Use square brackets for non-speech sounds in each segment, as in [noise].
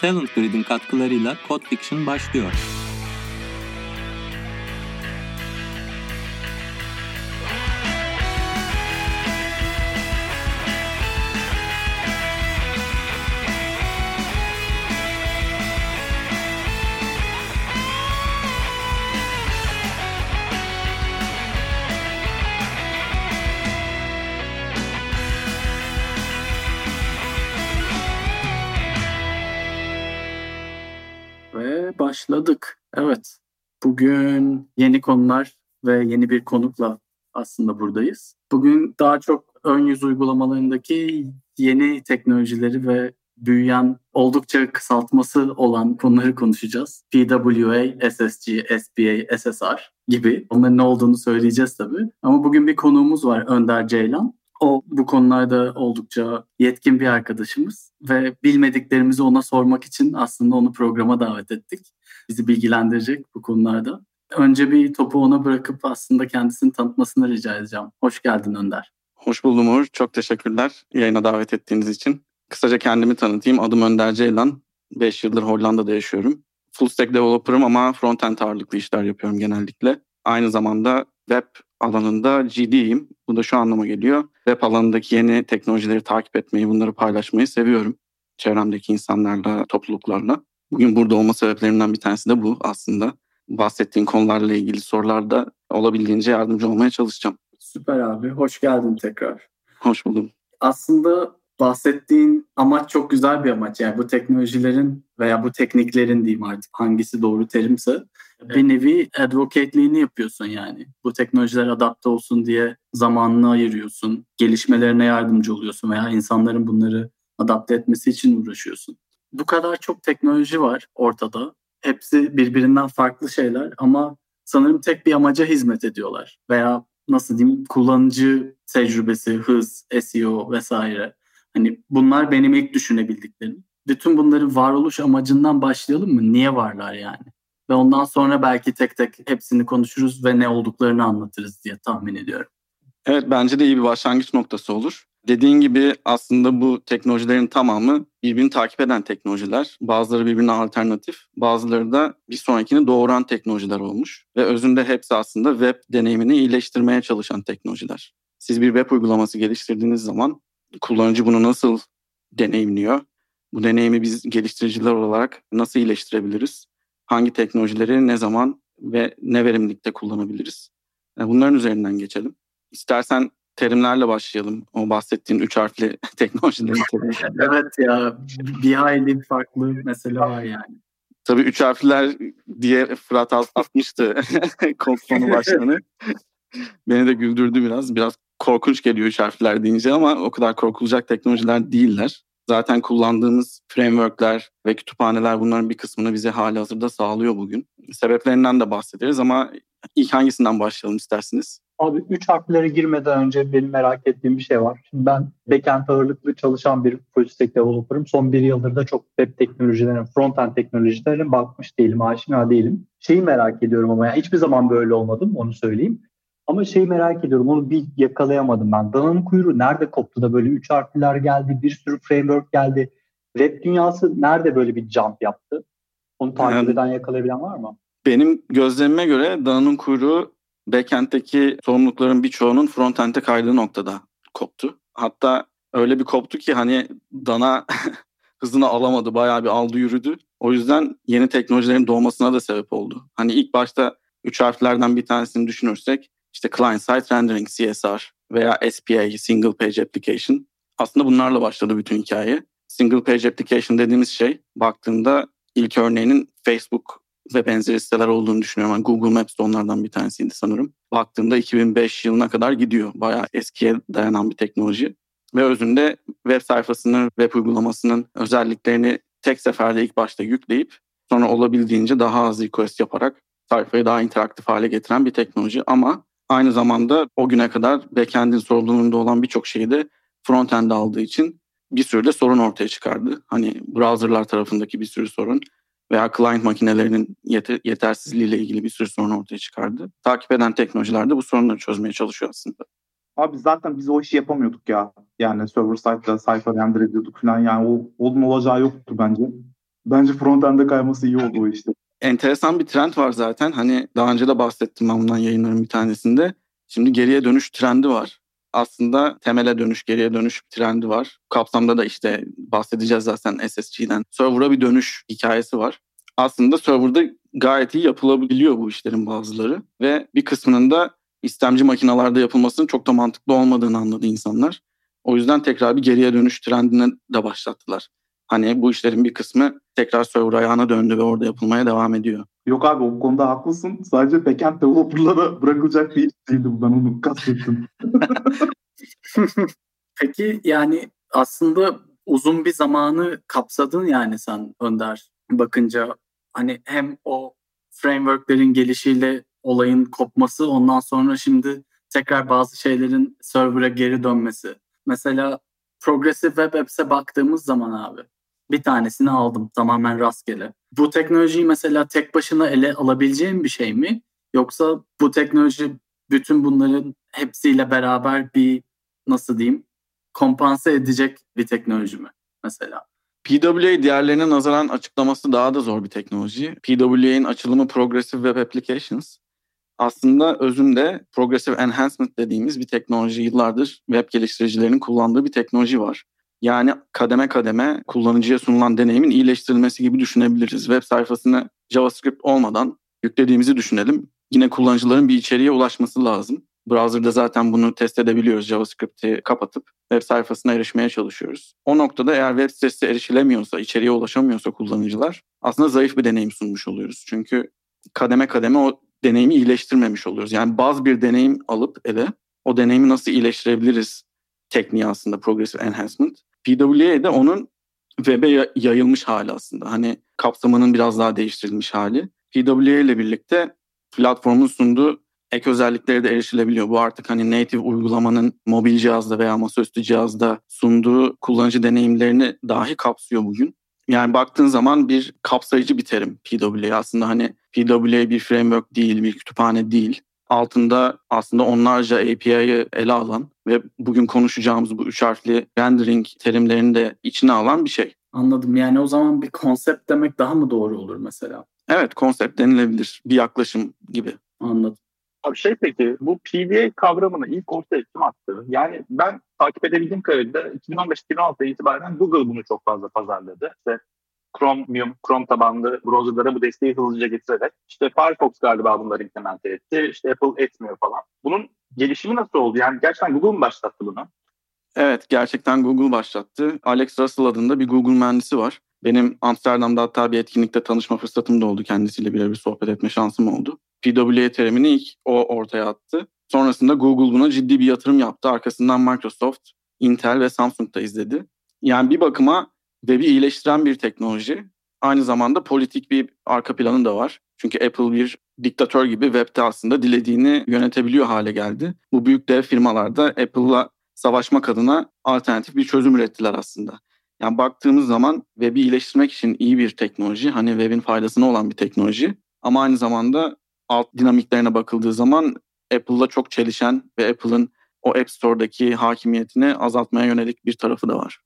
Talent Grid'in katkılarıyla Code Fiction başlıyor. Bugün yeni konular ve yeni bir konukla aslında buradayız. Bugün daha çok ön yüz uygulamalarındaki yeni teknolojileri ve büyüyen oldukça kısaltması olan konuları konuşacağız. PWA, SSG, SPA, SSR gibi. Onların ne olduğunu söyleyeceğiz tabii. Ama bugün bir konuğumuz var Önder Ceylan. O bu konularda oldukça yetkin bir arkadaşımız ve bilmediklerimizi ona sormak için aslında onu programa davet ettik. Bizi bilgilendirecek bu konularda. Önce bir topu ona bırakıp aslında kendisini tanıtmasını rica edeceğim. Hoş geldin Önder. Hoş buldum Uğur. Çok teşekkürler yayına davet ettiğiniz için. Kısaca kendimi tanıtayım. Adım Önder Ceylan. 5 yıldır Hollanda'da yaşıyorum. Full stack developer'ım ama frontend ağırlıklı işler yapıyorum genellikle. Aynı zamanda web alanında GD'yim. Bu da şu anlama geliyor. Web alanındaki yeni teknolojileri takip etmeyi, bunları paylaşmayı seviyorum. Çevremdeki insanlarla, topluluklarla. Bugün burada olma sebeplerimden bir tanesi de bu aslında. Bahsettiğin konularla ilgili sorularda olabildiğince yardımcı olmaya çalışacağım. Süper abi. Hoş geldin tekrar. Hoş buldum. Aslında bahsettiğin amaç çok güzel bir amaç. Yani bu teknolojilerin veya bu tekniklerin diyeyim artık hangisi doğru terimse bir nevi advocateliğini yapıyorsun yani. Bu teknolojiler adapte olsun diye zamanını ayırıyorsun. Gelişmelerine yardımcı oluyorsun veya insanların bunları adapte etmesi için uğraşıyorsun. Bu kadar çok teknoloji var ortada. Hepsi birbirinden farklı şeyler ama sanırım tek bir amaca hizmet ediyorlar. Veya nasıl diyeyim kullanıcı tecrübesi, hız, SEO vesaire. Hani bunlar benim ilk düşünebildiklerim. Bütün bunların varoluş amacından başlayalım mı? Niye varlar yani? Ve ondan sonra belki tek tek hepsini konuşuruz ve ne olduklarını anlatırız diye tahmin ediyorum. Evet bence de iyi bir başlangıç noktası olur. Dediğin gibi aslında bu teknolojilerin tamamı birbirini takip eden teknolojiler. Bazıları birbirine alternatif, bazıları da bir sonrakini doğuran teknolojiler olmuş. Ve özünde hepsi aslında web deneyimini iyileştirmeye çalışan teknolojiler. Siz bir web uygulaması geliştirdiğiniz zaman kullanıcı bunu nasıl deneyimliyor? Bu deneyimi biz geliştiriciler olarak nasıl iyileştirebiliriz? Hangi teknolojileri ne zaman ve ne verimlilikte kullanabiliriz? Bunların üzerinden geçelim. İstersen terimlerle başlayalım. O bahsettiğin üç harfli [laughs] teknolojilerin evet ya bir hayli farklı mesele var yani. Tabii üç harfler diye Fırat atmıştı [laughs] konu başkanı. Beni de güldürdü biraz. Biraz korkunç geliyor üç harfler deyince ama o kadar korkulacak teknolojiler değiller. Zaten kullandığımız frameworkler ve kütüphaneler bunların bir kısmını bize hali hazırda sağlıyor bugün. Sebeplerinden de bahsederiz ama ilk hangisinden başlayalım isterseniz? Abi üç harflere girmeden önce benim merak ettiğim bir şey var. Şimdi ben backend ağırlıklı çalışan bir full developer'ım. Son bir yıldır da çok web teknolojilerine, frontend bakmış değilim, aşina değilim. Şeyi merak ediyorum ama ya hiçbir zaman böyle olmadım onu söyleyeyim. Ama şeyi merak ediyorum onu bir yakalayamadım ben. Dananın kuyruğu nerede koptu da böyle üç harfler geldi, bir sürü framework geldi. Web dünyası nerede böyle bir jump yaptı? Onu takip yani, eden yakalayabilen var mı? Benim gözlemime göre dananın kuyruğu backend'deki sorumlulukların birçoğunun frontend'e kaydığı noktada koptu. Hatta öyle bir koptu ki hani dana [laughs] hızını alamadı. Bayağı bir aldı yürüdü. O yüzden yeni teknolojilerin doğmasına da sebep oldu. Hani ilk başta üç harflerden bir tanesini düşünürsek işte client side rendering CSR veya SPA single page application aslında bunlarla başladı bütün hikaye. Single page application dediğimiz şey baktığında ilk örneğinin Facebook ve benzeri siteler olduğunu düşünüyorum. Yani Google Maps de onlardan bir tanesiydi sanırım. Baktığımda 2005 yılına kadar gidiyor. Bayağı eskiye dayanan bir teknoloji. Ve özünde web sayfasının, web uygulamasının özelliklerini tek seferde ilk başta yükleyip sonra olabildiğince daha az request yaparak sayfayı daha interaktif hale getiren bir teknoloji. Ama aynı zamanda o güne kadar backend'in sorumluluğunda olan birçok şeyi de frontend'e aldığı için bir sürü de sorun ortaya çıkardı. Hani browserlar tarafındaki bir sürü sorun veya client makinelerinin yeter, yetersizliğiyle ilgili bir sürü sorun ortaya çıkardı. Takip eden teknolojiler de bu sorunları çözmeye çalışıyor aslında. Abi zaten biz o işi yapamıyorduk ya. Yani server side'da sayfa render ediyorduk falan. Yani o, onun olacağı yoktu bence. Bence frontend'e kayması iyi oldu o işte. Enteresan bir trend var zaten. Hani daha önce de bahsettim ben bundan yayınların bir tanesinde. Şimdi geriye dönüş trendi var. Aslında temele dönüş, geriye dönüş trendi var. Kapsamda da işte bahsedeceğiz zaten SSG'den. Server'a bir dönüş hikayesi var. Aslında server'da gayet iyi yapılabiliyor bu işlerin bazıları. Ve bir kısmının da istemci makinalarda yapılmasının çok da mantıklı olmadığını anladı insanlar. O yüzden tekrar bir geriye dönüş trendine de başlattılar. Hani bu işlerin bir kısmı tekrar server ayağına döndü ve orada yapılmaya devam ediyor. Yok abi o konuda haklısın. Sadece backend developer'lara bırakılacak bir iş değildi bu. Ben onu kastettim. [laughs] Peki yani aslında uzun bir zamanı kapsadın yani sen Önder bakınca hani hem o frameworklerin gelişiyle olayın kopması ondan sonra şimdi tekrar bazı şeylerin server'a geri dönmesi. Mesela Progressive Web Apps'e baktığımız zaman abi bir tanesini aldım tamamen rastgele. Bu teknolojiyi mesela tek başına ele alabileceğim bir şey mi? Yoksa bu teknoloji bütün bunların hepsiyle beraber bir nasıl diyeyim kompanse edecek bir teknoloji mi mesela? PWA diğerlerine nazaran açıklaması daha da zor bir teknoloji. PWA'nin açılımı Progressive Web Applications. Aslında özünde Progressive Enhancement dediğimiz bir teknoloji yıllardır web geliştiricilerinin kullandığı bir teknoloji var. Yani kademe kademe kullanıcıya sunulan deneyimin iyileştirilmesi gibi düşünebiliriz. Web sayfasını JavaScript olmadan yüklediğimizi düşünelim. Yine kullanıcıların bir içeriğe ulaşması lazım. Browser'da zaten bunu test edebiliyoruz. JavaScript'i kapatıp web sayfasına erişmeye çalışıyoruz. O noktada eğer web sitesi erişilemiyorsa, içeriye ulaşamıyorsa kullanıcılar aslında zayıf bir deneyim sunmuş oluyoruz. Çünkü kademe kademe o deneyimi iyileştirmemiş oluyoruz. Yani bazı bir deneyim alıp ele o deneyimi nasıl iyileştirebiliriz tekniği aslında Progressive Enhancement. PWA de onun web'e yayılmış hali aslında. Hani kapsamının biraz daha değiştirilmiş hali. PWA ile birlikte platformun sunduğu ek özellikleri de erişilebiliyor. Bu artık hani native uygulamanın mobil cihazda veya masaüstü cihazda sunduğu kullanıcı deneyimlerini dahi kapsıyor bugün. Yani baktığın zaman bir kapsayıcı bir terim PWA. Aslında hani PWA bir framework değil, bir kütüphane değil. Altında aslında onlarca API'yi ele alan ve bugün konuşacağımız bu üç harfli rendering terimlerini de içine alan bir şey. Anladım. Yani o zaman bir konsept demek daha mı doğru olur mesela? Evet konsept denilebilir. Bir yaklaşım gibi. Anladım. Abi şey peki bu PVA kavramını ilk ortaya kim attı? Yani ben takip edebildiğim kadarıyla 2015-2016 itibaren Google bunu çok fazla pazarladı. İşte Chromium, Chrome tabanlı browserlara bu desteği hızlıca getirerek işte Firefox galiba bunları implemente etti. İşte Apple etmiyor falan. Bunun gelişimi nasıl oldu? Yani gerçekten Google mu başlattı bunu? Evet gerçekten Google başlattı. Alex Russell adında bir Google mühendisi var. Benim Amsterdam'da hatta bir etkinlikte tanışma fırsatım da oldu. Kendisiyle birebir sohbet etme şansım oldu. PWA terimini ilk o ortaya attı. Sonrasında Google buna ciddi bir yatırım yaptı. Arkasından Microsoft, Intel ve Samsung da izledi. Yani bir bakıma web'i iyileştiren bir teknoloji. Aynı zamanda politik bir arka planı da var. Çünkü Apple bir diktatör gibi web'te aslında dilediğini yönetebiliyor hale geldi. Bu büyük dev firmalar da Apple'la savaşmak adına alternatif bir çözüm ürettiler aslında. Yani baktığımız zaman web'i iyileştirmek için iyi bir teknoloji. Hani web'in faydasına olan bir teknoloji. Ama aynı zamanda alt dinamiklerine bakıldığı zaman Apple'la çok çelişen ve Apple'ın o App Store'daki hakimiyetini azaltmaya yönelik bir tarafı da var.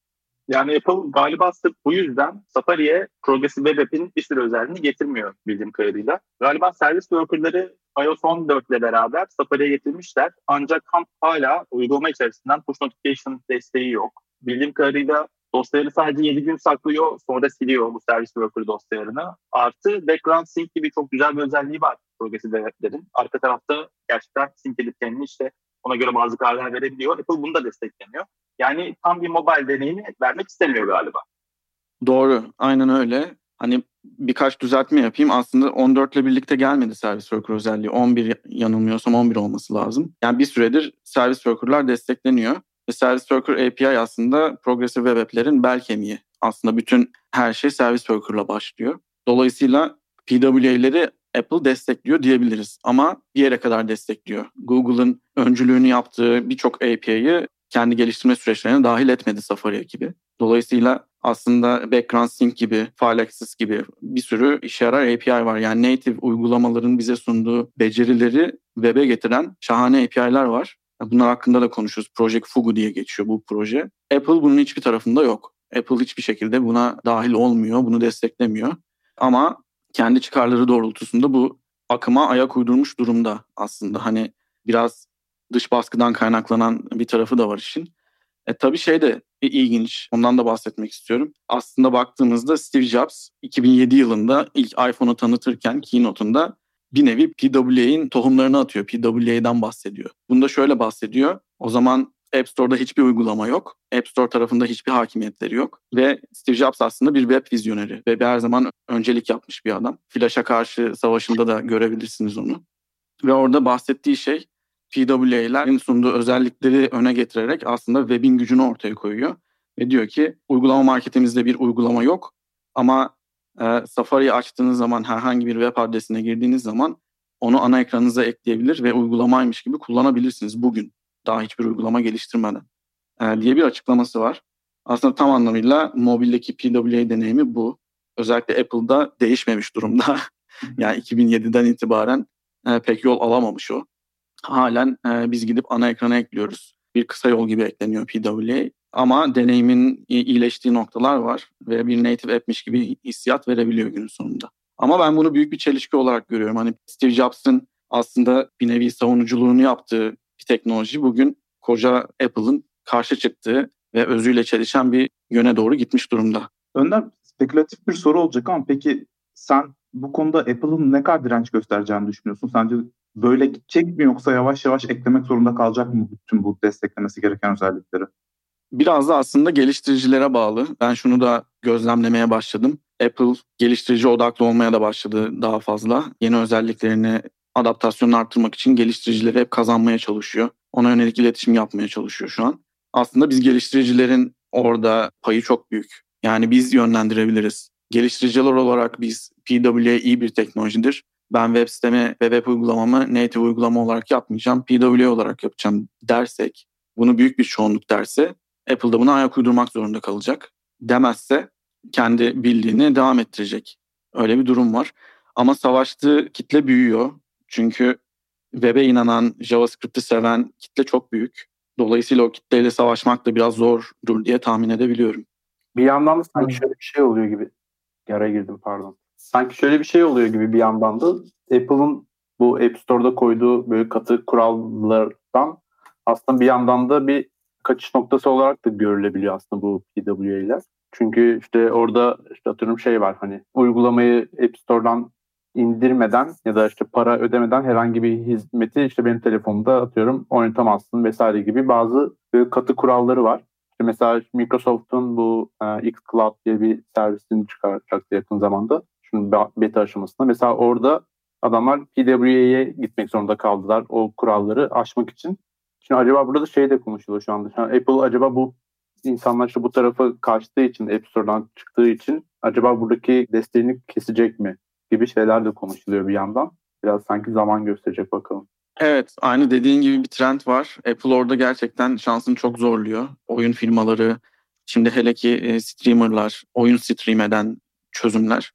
Yani Apple galiba sırf bu yüzden Safari'ye Progressive Web App'in bir sürü özelliğini getirmiyor bildiğim kadarıyla. Galiba servis worker'ları iOS 14 ile beraber Safari'ye getirmişler. Ancak hala uygulama içerisinden push notification desteği yok. Bildiğim kadarıyla dosyaları sadece 7 gün saklıyor sonra siliyor bu servis worker dosyalarını. Artı background sync gibi çok güzel bir özelliği var Progressive Web App'lerin. Arka tarafta gerçekten sync edip kendini işte ona göre bazı kararlar verebiliyor. Apple bunu da destekleniyor. Yani tam bir mobile deneyimi vermek istemiyor galiba. Doğru. Aynen öyle. Hani birkaç düzeltme yapayım. Aslında 14 ile birlikte gelmedi servis worker özelliği. 11 yanılmıyorsam 11 olması lazım. Yani bir süredir servis worker'lar destekleniyor. Ve servis worker API aslında progressive web app'lerin bel kemiği. Aslında bütün her şey servis worker'la başlıyor. Dolayısıyla PWA'leri Apple destekliyor diyebiliriz. Ama bir yere kadar destekliyor. Google'ın öncülüğünü yaptığı birçok API'yi kendi geliştirme süreçlerine dahil etmedi Safari ekibi. Dolayısıyla aslında background sync gibi, file access gibi bir sürü işe yarar API var. Yani native uygulamaların bize sunduğu becerileri web'e getiren şahane API'ler var. Bunlar hakkında da konuşuyoruz. Project Fugu diye geçiyor bu proje. Apple bunun hiçbir tarafında yok. Apple hiçbir şekilde buna dahil olmuyor, bunu desteklemiyor. Ama kendi çıkarları doğrultusunda bu akıma ayak uydurmuş durumda aslında. Hani biraz dış baskıdan kaynaklanan bir tarafı da var işin. E, tabii şey de ilginç. Ondan da bahsetmek istiyorum. Aslında baktığımızda Steve Jobs 2007 yılında ilk iPhone'u tanıtırken keynote'unda bir nevi PWA'nin tohumlarını atıyor. PWA'dan bahsediyor. Bunda şöyle bahsediyor. O zaman App Store'da hiçbir uygulama yok. App Store tarafında hiçbir hakimiyetleri yok. Ve Steve Jobs aslında bir web vizyoneri. Ve her zaman öncelik yapmış bir adam. Flash'a karşı savaşında da görebilirsiniz onu. Ve orada bahsettiği şey PWA'lerin sunduğu özellikleri öne getirerek aslında webin gücünü ortaya koyuyor. Ve diyor ki uygulama marketimizde bir uygulama yok ama e, Safari'yi açtığınız zaman herhangi bir web adresine girdiğiniz zaman onu ana ekranınıza ekleyebilir ve uygulamaymış gibi kullanabilirsiniz bugün. Daha hiçbir uygulama geliştirmeden e, diye bir açıklaması var. Aslında tam anlamıyla mobildeki PWA deneyimi bu. Özellikle Apple'da değişmemiş durumda. [laughs] yani 2007'den itibaren e, pek yol alamamış o halen e, biz gidip ana ekrana ekliyoruz. Bir kısa yol gibi ekleniyor PWA. Ama deneyimin iyileştiği noktalar var ve bir native app'miş gibi hissiyat verebiliyor günün sonunda. Ama ben bunu büyük bir çelişki olarak görüyorum. Hani Steve Jobs'ın aslında bir nevi savunuculuğunu yaptığı teknoloji bugün koca Apple'ın karşı çıktığı ve özüyle çelişen bir yöne doğru gitmiş durumda. Önder spekülatif bir soru olacak ama peki sen bu konuda Apple'ın ne kadar direnç göstereceğini düşünüyorsun? Sence böyle gidecek mi yoksa yavaş yavaş eklemek zorunda kalacak mı bütün bu desteklemesi gereken özellikleri? Biraz da aslında geliştiricilere bağlı. Ben şunu da gözlemlemeye başladım. Apple geliştirici odaklı olmaya da başladı daha fazla. Yeni özelliklerini adaptasyonunu arttırmak için geliştiricileri hep kazanmaya çalışıyor. Ona yönelik iletişim yapmaya çalışıyor şu an. Aslında biz geliştiricilerin orada payı çok büyük. Yani biz yönlendirebiliriz. Geliştiriciler olarak biz PWA iyi bir teknolojidir ben web sitemi ve web uygulamamı native uygulama olarak yapmayacağım, PWA olarak yapacağım dersek, bunu büyük bir çoğunluk derse Apple da buna ayak uydurmak zorunda kalacak. Demezse kendi bildiğini devam ettirecek. Öyle bir durum var. Ama savaştığı kitle büyüyor. Çünkü web'e inanan, JavaScript'i seven kitle çok büyük. Dolayısıyla o kitleyle savaşmak da biraz zordur diye tahmin edebiliyorum. Bir yandan da sanki şöyle bir şey oluyor gibi. Yara girdim pardon sanki şöyle bir şey oluyor gibi bir yandan da Apple'ın bu App Store'da koyduğu böyle katı kurallardan aslında bir yandan da bir kaçış noktası olarak da görülebiliyor aslında bu PWA'ler. Çünkü işte orada işte atıyorum şey var hani uygulamayı App Store'dan indirmeden ya da işte para ödemeden herhangi bir hizmeti işte benim telefonumda atıyorum oynatamazsın vesaire gibi bazı böyle katı kuralları var. İşte mesela Microsoft'un bu e, xCloud diye bir servisini çıkaracaktı yakın zamanda beta aşamasında. Mesela orada adamlar PWA'ye gitmek zorunda kaldılar o kuralları aşmak için. Şimdi acaba burada da şey de konuşuluyor şu anda. Yani Apple acaba bu insanlar işte bu tarafa kaçtığı için, App Store'dan çıktığı için acaba buradaki desteğini kesecek mi gibi şeyler de konuşuluyor bir yandan. Biraz sanki zaman gösterecek bakalım. Evet, aynı dediğin gibi bir trend var. Apple orada gerçekten şansını çok zorluyor. Oyun firmaları, şimdi hele ki e, streamerlar, oyun stream eden çözümler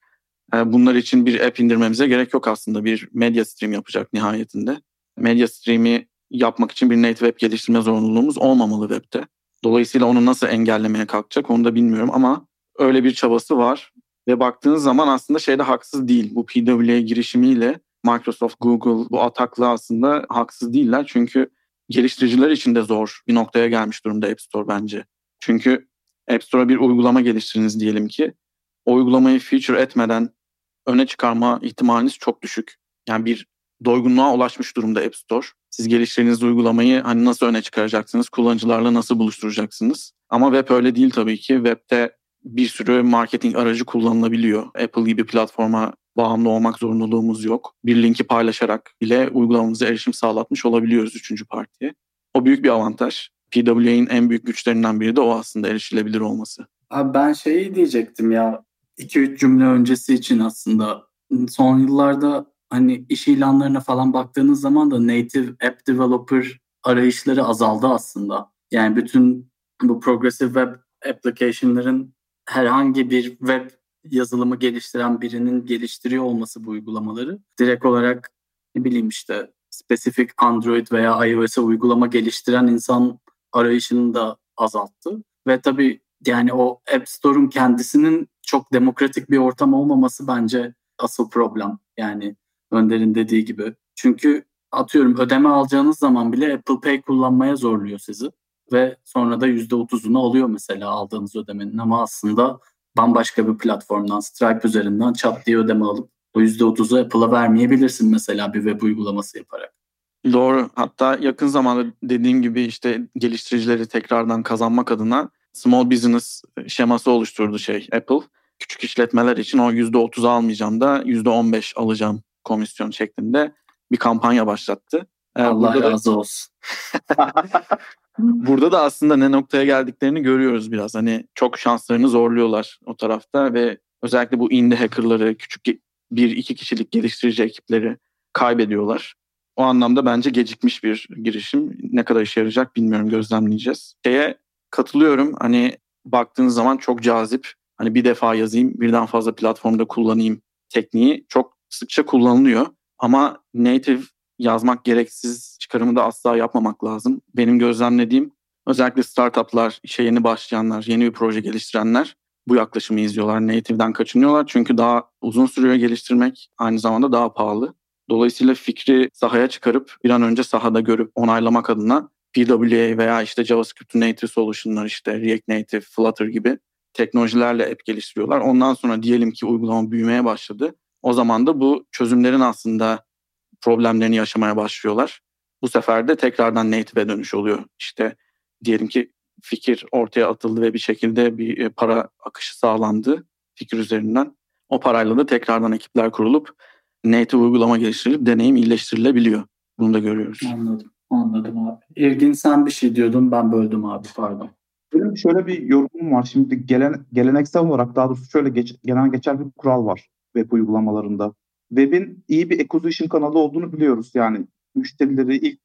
e, bunlar için bir app indirmemize gerek yok aslında. Bir medya stream yapacak nihayetinde. Medya stream'i yapmak için bir native web geliştirme zorunluluğumuz olmamalı webde. Dolayısıyla onu nasıl engellemeye kalkacak onu da bilmiyorum ama öyle bir çabası var. Ve baktığınız zaman aslında şeyde haksız değil. Bu PWA girişimiyle Microsoft, Google bu atakla aslında haksız değiller. Çünkü geliştiriciler için de zor bir noktaya gelmiş durumda App Store bence. Çünkü App Store'a bir uygulama geliştiriniz diyelim ki. O uygulamayı feature etmeden öne çıkarma ihtimaliniz çok düşük. Yani bir doygunluğa ulaşmış durumda App Store. Siz geliştirdiğiniz uygulamayı hani nasıl öne çıkaracaksınız, kullanıcılarla nasıl buluşturacaksınız? Ama web öyle değil tabii ki. Web'de bir sürü marketing aracı kullanılabiliyor. Apple gibi platforma bağımlı olmak zorunluluğumuz yok. Bir linki paylaşarak bile uygulamamıza erişim sağlatmış olabiliyoruz üçüncü partiye. O büyük bir avantaj. PWA'nin en büyük güçlerinden biri de o aslında erişilebilir olması. Abi ben şeyi diyecektim ya 2-3 cümle öncesi için aslında son yıllarda hani iş ilanlarına falan baktığınız zaman da native app developer arayışları azaldı aslında. Yani bütün bu progressive web application'ların herhangi bir web yazılımı geliştiren birinin geliştiriyor olması bu uygulamaları direkt olarak ne bileyim işte spesifik Android veya iOS'e uygulama geliştiren insan arayışını da azalttı. Ve tabii Yani o App Store'un kendisinin çok demokratik bir ortam olmaması bence asıl problem. Yani Önder'in dediği gibi. Çünkü atıyorum ödeme alacağınız zaman bile Apple Pay kullanmaya zorluyor sizi. Ve sonra da %30'unu alıyor mesela aldığınız ödemenin ama aslında bambaşka bir platformdan Stripe üzerinden çat diye ödeme alıp o %30'u Apple'a vermeyebilirsin mesela bir web uygulaması yaparak. Doğru. Hatta yakın zamanda dediğim gibi işte geliştiricileri tekrardan kazanmak adına small business şeması oluşturdu şey Apple. Küçük işletmeler için o %30 almayacağım da %15 alacağım komisyon şeklinde bir kampanya başlattı. Allah burada razı da, olsun. [laughs] burada da aslında ne noktaya geldiklerini görüyoruz biraz. Hani çok şanslarını zorluyorlar o tarafta ve özellikle bu indie hackerları, küçük bir iki kişilik geliştirici ekipleri kaybediyorlar. O anlamda bence gecikmiş bir girişim. Ne kadar işe yarayacak bilmiyorum gözlemleyeceğiz. Şeye katılıyorum hani baktığınız zaman çok cazip. Hani bir defa yazayım birden fazla platformda kullanayım tekniği çok sıkça kullanılıyor. Ama native yazmak gereksiz çıkarımı da asla yapmamak lazım. Benim gözlemlediğim özellikle startuplar, işe yeni başlayanlar, yeni bir proje geliştirenler bu yaklaşımı izliyorlar. Native'den kaçınıyorlar çünkü daha uzun sürüyor geliştirmek. Aynı zamanda daha pahalı. Dolayısıyla fikri sahaya çıkarıp bir an önce sahada görüp onaylamak adına PWA veya işte JavaScript Native Solution'lar işte React Native, Flutter gibi teknolojilerle app geliştiriyorlar. Ondan sonra diyelim ki uygulama büyümeye başladı. O zaman da bu çözümlerin aslında problemlerini yaşamaya başlıyorlar. Bu sefer de tekrardan native'e dönüş oluyor. İşte diyelim ki fikir ortaya atıldı ve bir şekilde bir e, para akışı sağlandı fikir üzerinden. O parayla da tekrardan ekipler kurulup native uygulama geliştirilip deneyim iyileştirilebiliyor. Bunu da görüyoruz. Anladım. Anladım abi. İlgin sen bir şey diyordun ben böldüm abi pardon. Benim şöyle bir yorumum var. Şimdi gelen, geleneksel olarak daha doğrusu şöyle geç, genel geçer bir kural var web uygulamalarında. Web'in iyi bir acquisition kanalı olduğunu biliyoruz. Yani müşterileri ilk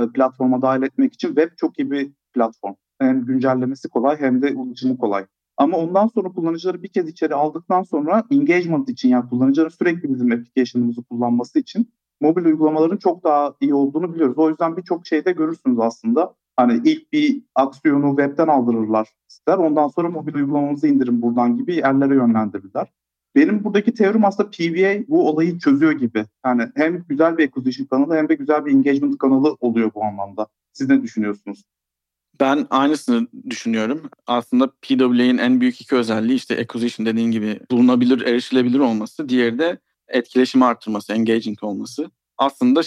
e, platforma dahil etmek için web çok iyi bir platform. Hem güncellemesi kolay hem de ulaşımı kolay. Ama ondan sonra kullanıcıları bir kez içeri aldıktan sonra engagement için yani kullanıcıların sürekli bizim application'ımızı kullanması için mobil uygulamaların çok daha iyi olduğunu biliyoruz. O yüzden birçok şeyde görürsünüz aslında. Hani ilk bir aksiyonu webten aldırırlar ister. Ondan sonra mobil uygulamamızı indirin buradan gibi yerlere yönlendirirler. Benim buradaki teorim aslında PVA bu olayı çözüyor gibi. Yani hem güzel bir acquisition kanalı hem de güzel bir engagement kanalı oluyor bu anlamda. Siz ne düşünüyorsunuz? Ben aynısını düşünüyorum. Aslında PWA'nin en büyük iki özelliği işte acquisition dediğin gibi bulunabilir, erişilebilir olması. Diğeri de etkileşimi arttırması, engaging olması. Aslında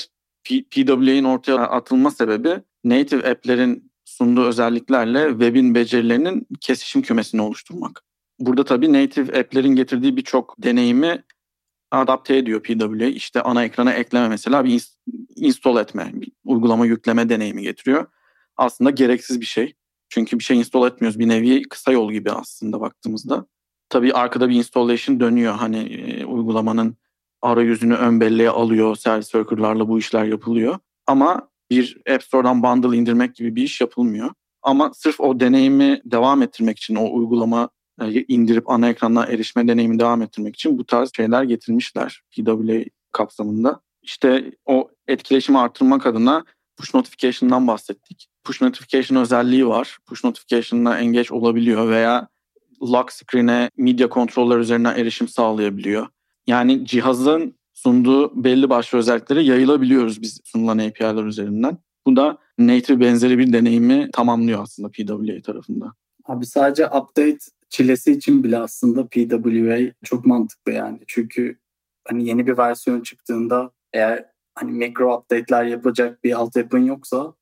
PWA'nin ortaya atılma sebebi native app'lerin sunduğu özelliklerle web'in becerilerinin kesişim kümesini oluşturmak. Burada tabii native app'lerin getirdiği birçok deneyimi adapte ediyor PWA. İşte ana ekrana ekleme mesela bir install etme, bir uygulama yükleme deneyimi getiriyor. Aslında gereksiz bir şey. Çünkü bir şey install etmiyoruz. Bir nevi kısa yol gibi aslında baktığımızda. Tabii arkada bir installation dönüyor. Hani e, uygulamanın arayüzünü ön belleğe alıyor. Service worker'larla bu işler yapılıyor. Ama bir App Store'dan bundle indirmek gibi bir iş yapılmıyor. Ama sırf o deneyimi devam ettirmek için o uygulama indirip ana ekrandan erişme deneyimi devam ettirmek için bu tarz şeyler getirmişler PWA kapsamında. İşte o etkileşimi arttırmak adına push notification'dan bahsettik. Push notification özelliği var. Push notification'la engage olabiliyor veya lock screen'e media kontroller üzerinden erişim sağlayabiliyor. Yani cihazın sunduğu belli başlı özelliklere yayılabiliyoruz biz sunulan API'ler üzerinden. Bu da native benzeri bir deneyimi tamamlıyor aslında PWA tarafında. Abi sadece update çilesi için bile aslında PWA çok mantıklı yani. Çünkü hani yeni bir versiyon çıktığında eğer hani mikro update'ler yapacak bir altyapın yoksa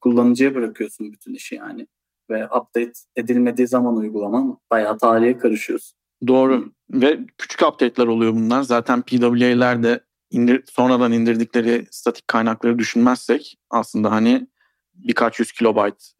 kullanıcıya bırakıyorsun bütün işi yani. Ve update edilmediği zaman uygulaman bayağı tarihe karışıyorsun. Doğru. Ve küçük update'ler oluyor bunlar. Zaten PWA'lerde indir, sonradan indirdikleri statik kaynakları düşünmezsek aslında hani birkaç yüz kilobayt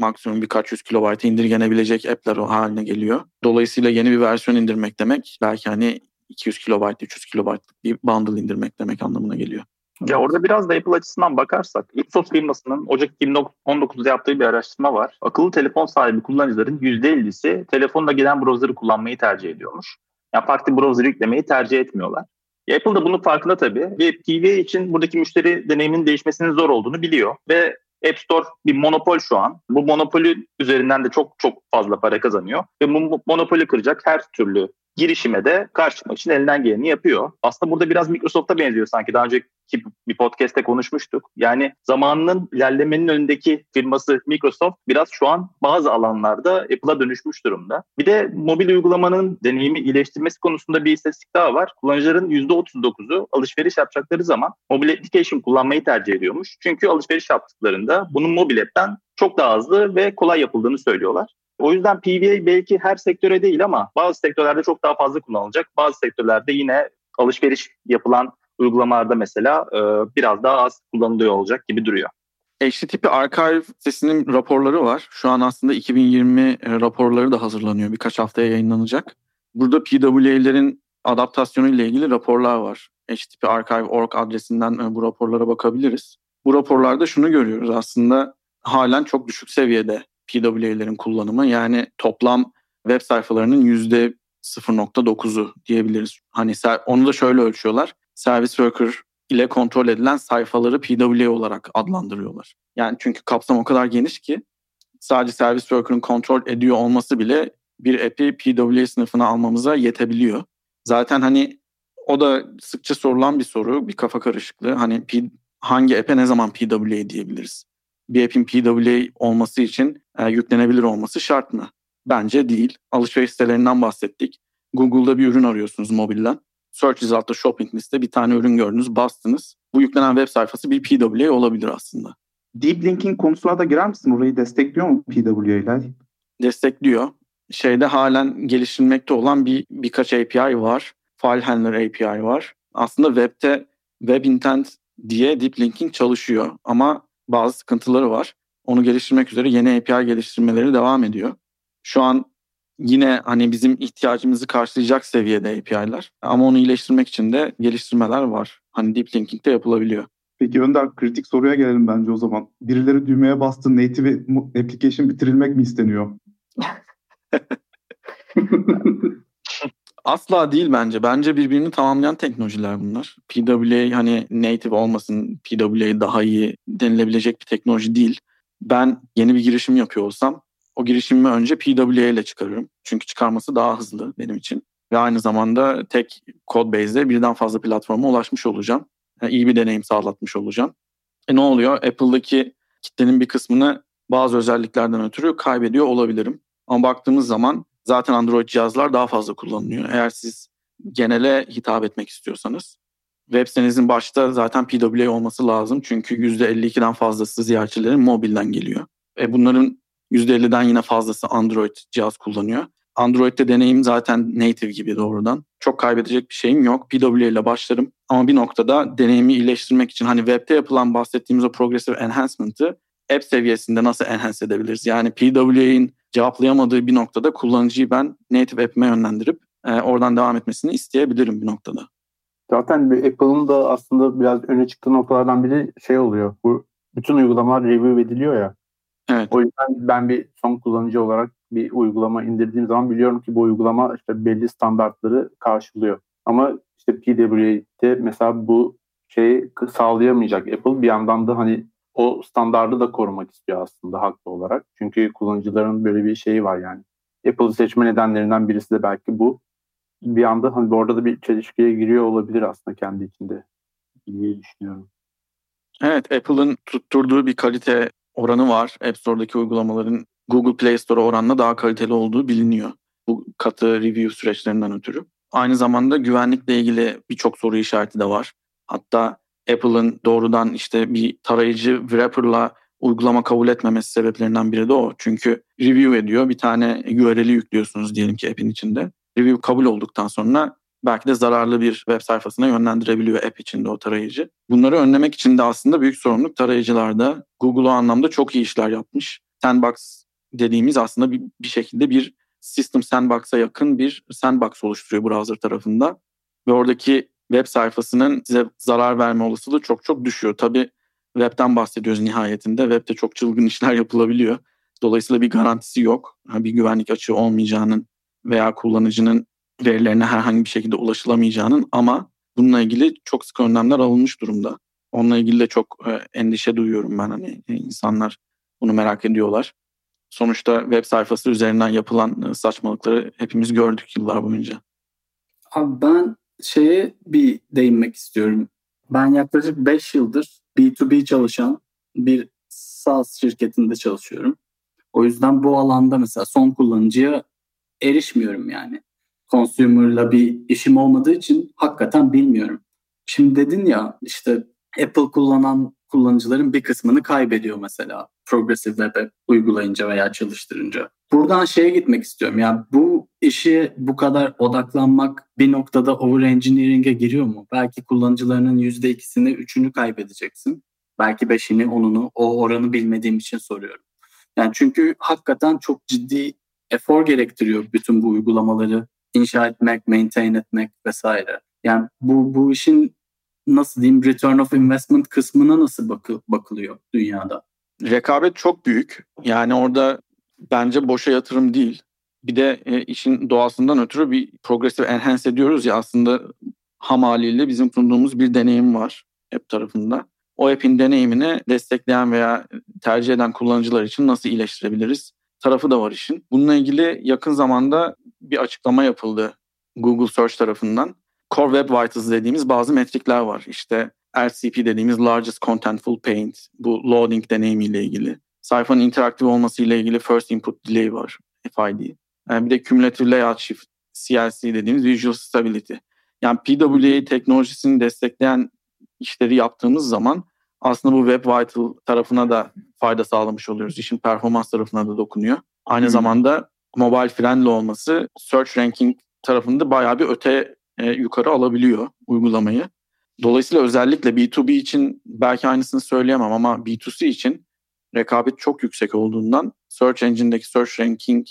maksimum birkaç yüz kilobayta indirgenebilecek app'ler o haline geliyor. Dolayısıyla yeni bir versiyon indirmek demek belki hani 200 kilobayt, 300 kilobaytlık bir bundle indirmek demek anlamına geliyor. Ya orada biraz da Apple açısından bakarsak Ipsos firmasının Ocak 2019'da yaptığı bir araştırma var. Akıllı telefon sahibi kullanıcıların %50'si telefonla gelen browser'ı kullanmayı tercih ediyormuş. Yani farklı browser yüklemeyi tercih etmiyorlar. Ya Apple da bunun farkında tabii ve PVA için buradaki müşteri deneyiminin değişmesinin zor olduğunu biliyor ve App Store bir monopol şu an. Bu monopolü üzerinden de çok çok fazla para kazanıyor. Ve bu monopolü kıracak her türlü girişime de karşılamak için elinden geleni yapıyor. Aslında burada biraz Microsoft'a benziyor sanki. Daha önceki bir podcast'te konuşmuştuk. Yani zamanının ilerlemenin önündeki firması Microsoft biraz şu an bazı alanlarda Apple'a dönüşmüş durumda. Bir de mobil uygulamanın deneyimi iyileştirmesi konusunda bir istatistik daha var. Kullanıcıların %39'u alışveriş yapacakları zaman mobil application kullanmayı tercih ediyormuş. Çünkü alışveriş yaptıklarında bunun mobil app'ten çok daha hızlı ve kolay yapıldığını söylüyorlar. O yüzden PVA belki her sektöre değil ama bazı sektörlerde çok daha fazla kullanılacak. Bazı sektörlerde yine alışveriş yapılan uygulamalarda mesela e, biraz daha az kullanılıyor olacak gibi duruyor. HTTP Archive sitesinin raporları var. Şu an aslında 2020 e, raporları da hazırlanıyor. Birkaç haftaya yayınlanacak. Burada PWA'lerin adaptasyonu ile ilgili raporlar var. HTTP Archive.org adresinden e, bu raporlara bakabiliriz. Bu raporlarda şunu görüyoruz aslında halen çok düşük seviyede PWA'lerin kullanımı. Yani toplam web sayfalarının yüzde 0.9'u diyebiliriz. Hani onu da şöyle ölçüyorlar. Service Worker ile kontrol edilen sayfaları PWA olarak adlandırıyorlar. Yani çünkü kapsam o kadar geniş ki sadece Service Worker'ın kontrol ediyor olması bile bir app'i PWA sınıfına almamıza yetebiliyor. Zaten hani o da sıkça sorulan bir soru, bir kafa karışıklığı. Hani P, hangi app'e ne zaman PWA diyebiliriz? bir app'in PWA olması için e, yüklenebilir olması şart mı? Bence değil. Alışveriş sitelerinden bahsettik. Google'da bir ürün arıyorsunuz mobilden. Search result'ta shopping liste bir tane ürün gördünüz, bastınız. Bu yüklenen web sayfası bir PWA olabilir aslında. Deep linking konusuna da girer misin? Orayı destekliyor mu PWA ile? Destekliyor. Şeyde halen geliştirilmekte olan bir birkaç API var. File Handler API var. Aslında web'te Web Intent diye deep linking çalışıyor ama bazı sıkıntıları var. Onu geliştirmek üzere yeni API geliştirmeleri devam ediyor. Şu an yine hani bizim ihtiyacımızı karşılayacak seviyede API'ler. Ama onu iyileştirmek için de geliştirmeler var. Hani deep linking de yapılabiliyor. Peki Önder kritik soruya gelelim bence o zaman. Birileri düğmeye bastı native application bitirilmek mi isteniyor? [laughs] Asla değil bence. Bence birbirini tamamlayan teknolojiler bunlar. PWA hani native olmasın, PWA daha iyi denilebilecek bir teknoloji değil. Ben yeni bir girişim yapıyor olsam o girişimimi önce PWA ile çıkarırım. Çünkü çıkarması daha hızlı benim için. Ve aynı zamanda tek code base'de birden fazla platforma ulaşmış olacağım. Yani iyi bir deneyim sağlatmış olacağım. E ne oluyor? Apple'daki kitlenin bir kısmını bazı özelliklerden ötürü kaybediyor olabilirim. Ama baktığımız zaman zaten Android cihazlar daha fazla kullanılıyor. Eğer siz genele hitap etmek istiyorsanız web sitenizin başta zaten PWA olması lazım. Çünkü %52'den fazlası ziyaretçilerin mobilden geliyor. E bunların %50'den yine fazlası Android cihaz kullanıyor. Android'de deneyim zaten native gibi doğrudan. Çok kaybedecek bir şeyim yok. PWA ile başlarım. Ama bir noktada deneyimi iyileştirmek için hani web'te yapılan bahsettiğimiz o progressive enhancement'ı app seviyesinde nasıl enhance edebiliriz? Yani PWA'in cevaplayamadığı bir noktada kullanıcıyı ben native app'ime yönlendirip e, oradan devam etmesini isteyebilirim bir noktada. Zaten Apple'ın da aslında biraz öne çıktığı noktalardan biri şey oluyor. Bu bütün uygulamalar review ediliyor ya. Evet. O yüzden ben bir son kullanıcı olarak bir uygulama indirdiğim zaman biliyorum ki bu uygulama işte belli standartları karşılıyor. Ama işte PWA'de mesela bu şeyi sağlayamayacak Apple bir yandan da hani o standardı da korumak istiyor aslında haklı olarak. Çünkü kullanıcıların böyle bir şeyi var yani. Apple'ı seçme nedenlerinden birisi de belki bu. Bir anda hani orada da bir çelişkiye giriyor olabilir aslında kendi içinde diye düşünüyorum. Evet Apple'ın tutturduğu bir kalite oranı var. App Store'daki uygulamaların Google Play Store oranla daha kaliteli olduğu biliniyor. Bu katı review süreçlerinden ötürü. Aynı zamanda güvenlikle ilgili birçok soru işareti de var. Hatta Apple'ın doğrudan işte bir tarayıcı wrapper'la uygulama kabul etmemesi sebeplerinden biri de o. Çünkü review ediyor. Bir tane URL'i yüklüyorsunuz diyelim ki app'in içinde. Review kabul olduktan sonra belki de zararlı bir web sayfasına yönlendirebiliyor app içinde o tarayıcı. Bunları önlemek için de aslında büyük sorumluluk tarayıcılarda. Google o anlamda çok iyi işler yapmış. Sandbox dediğimiz aslında bir, bir şekilde bir System Sandbox'a yakın bir sandbox oluşturuyor browser tarafında. Ve oradaki web sayfasının size zarar verme olasılığı çok çok düşüyor. Tabii webten bahsediyoruz nihayetinde. Webde çok çılgın işler yapılabiliyor. Dolayısıyla bir garantisi yok. Bir güvenlik açığı olmayacağının veya kullanıcının verilerine herhangi bir şekilde ulaşılamayacağının ama bununla ilgili çok sık önlemler alınmış durumda. Onunla ilgili de çok e, endişe duyuyorum ben. Hani e, insanlar bunu merak ediyorlar. Sonuçta web sayfası üzerinden yapılan e, saçmalıkları hepimiz gördük yıllar boyunca. Abi ben şeye bir değinmek istiyorum. Ben yaklaşık 5 yıldır B2B çalışan bir SaaS şirketinde çalışıyorum. O yüzden bu alanda mesela son kullanıcıya erişmiyorum yani. Consumer'la bir işim olmadığı için hakikaten bilmiyorum. Şimdi dedin ya işte Apple kullanan kullanıcıların bir kısmını kaybediyor mesela Progressive Web uygulayınca veya çalıştırınca. Buradan şeye gitmek istiyorum. Yani bu işi bu kadar odaklanmak bir noktada over engineering'e giriyor mu? Belki kullanıcılarının %2'sini, 3'ünü kaybedeceksin. Belki 5'ini, 10'unu o oranı bilmediğim için soruyorum. Yani çünkü hakikaten çok ciddi efor gerektiriyor bütün bu uygulamaları inşa etmek, maintain etmek vesaire. Yani bu bu işin nasıl diyeyim return of investment kısmına nasıl bakı, bakılıyor dünyada? Rekabet çok büyük. Yani orada bence boşa yatırım değil. Bir de e, işin doğasından ötürü bir progressive enhance ediyoruz ya aslında ham haliyle bizim sunduğumuz bir deneyim var app tarafında. O app'in deneyimini destekleyen veya tercih eden kullanıcılar için nasıl iyileştirebiliriz tarafı da var işin. Bununla ilgili yakın zamanda bir açıklama yapıldı Google Search tarafından. Core Web Vitals dediğimiz bazı metrikler var. İşte LCP dediğimiz Largest Contentful Paint, bu loading deneyimiyle ilgili. Sayfanın interaktif olması ile ilgili First Input Delay var, FID. Yani bir de Cumulative Layout Shift, CLC dediğimiz Visual Stability. Yani PWA teknolojisini destekleyen işleri yaptığımız zaman aslında bu Web Vital tarafına da fayda sağlamış oluyoruz. İşin performans tarafına da dokunuyor. Aynı hmm. zamanda mobile friendly olması search ranking tarafında bayağı bir öte e, yukarı alabiliyor uygulamayı. Dolayısıyla özellikle B2B için belki aynısını söyleyemem ama B2C için rekabet çok yüksek olduğundan search engine'deki search ranking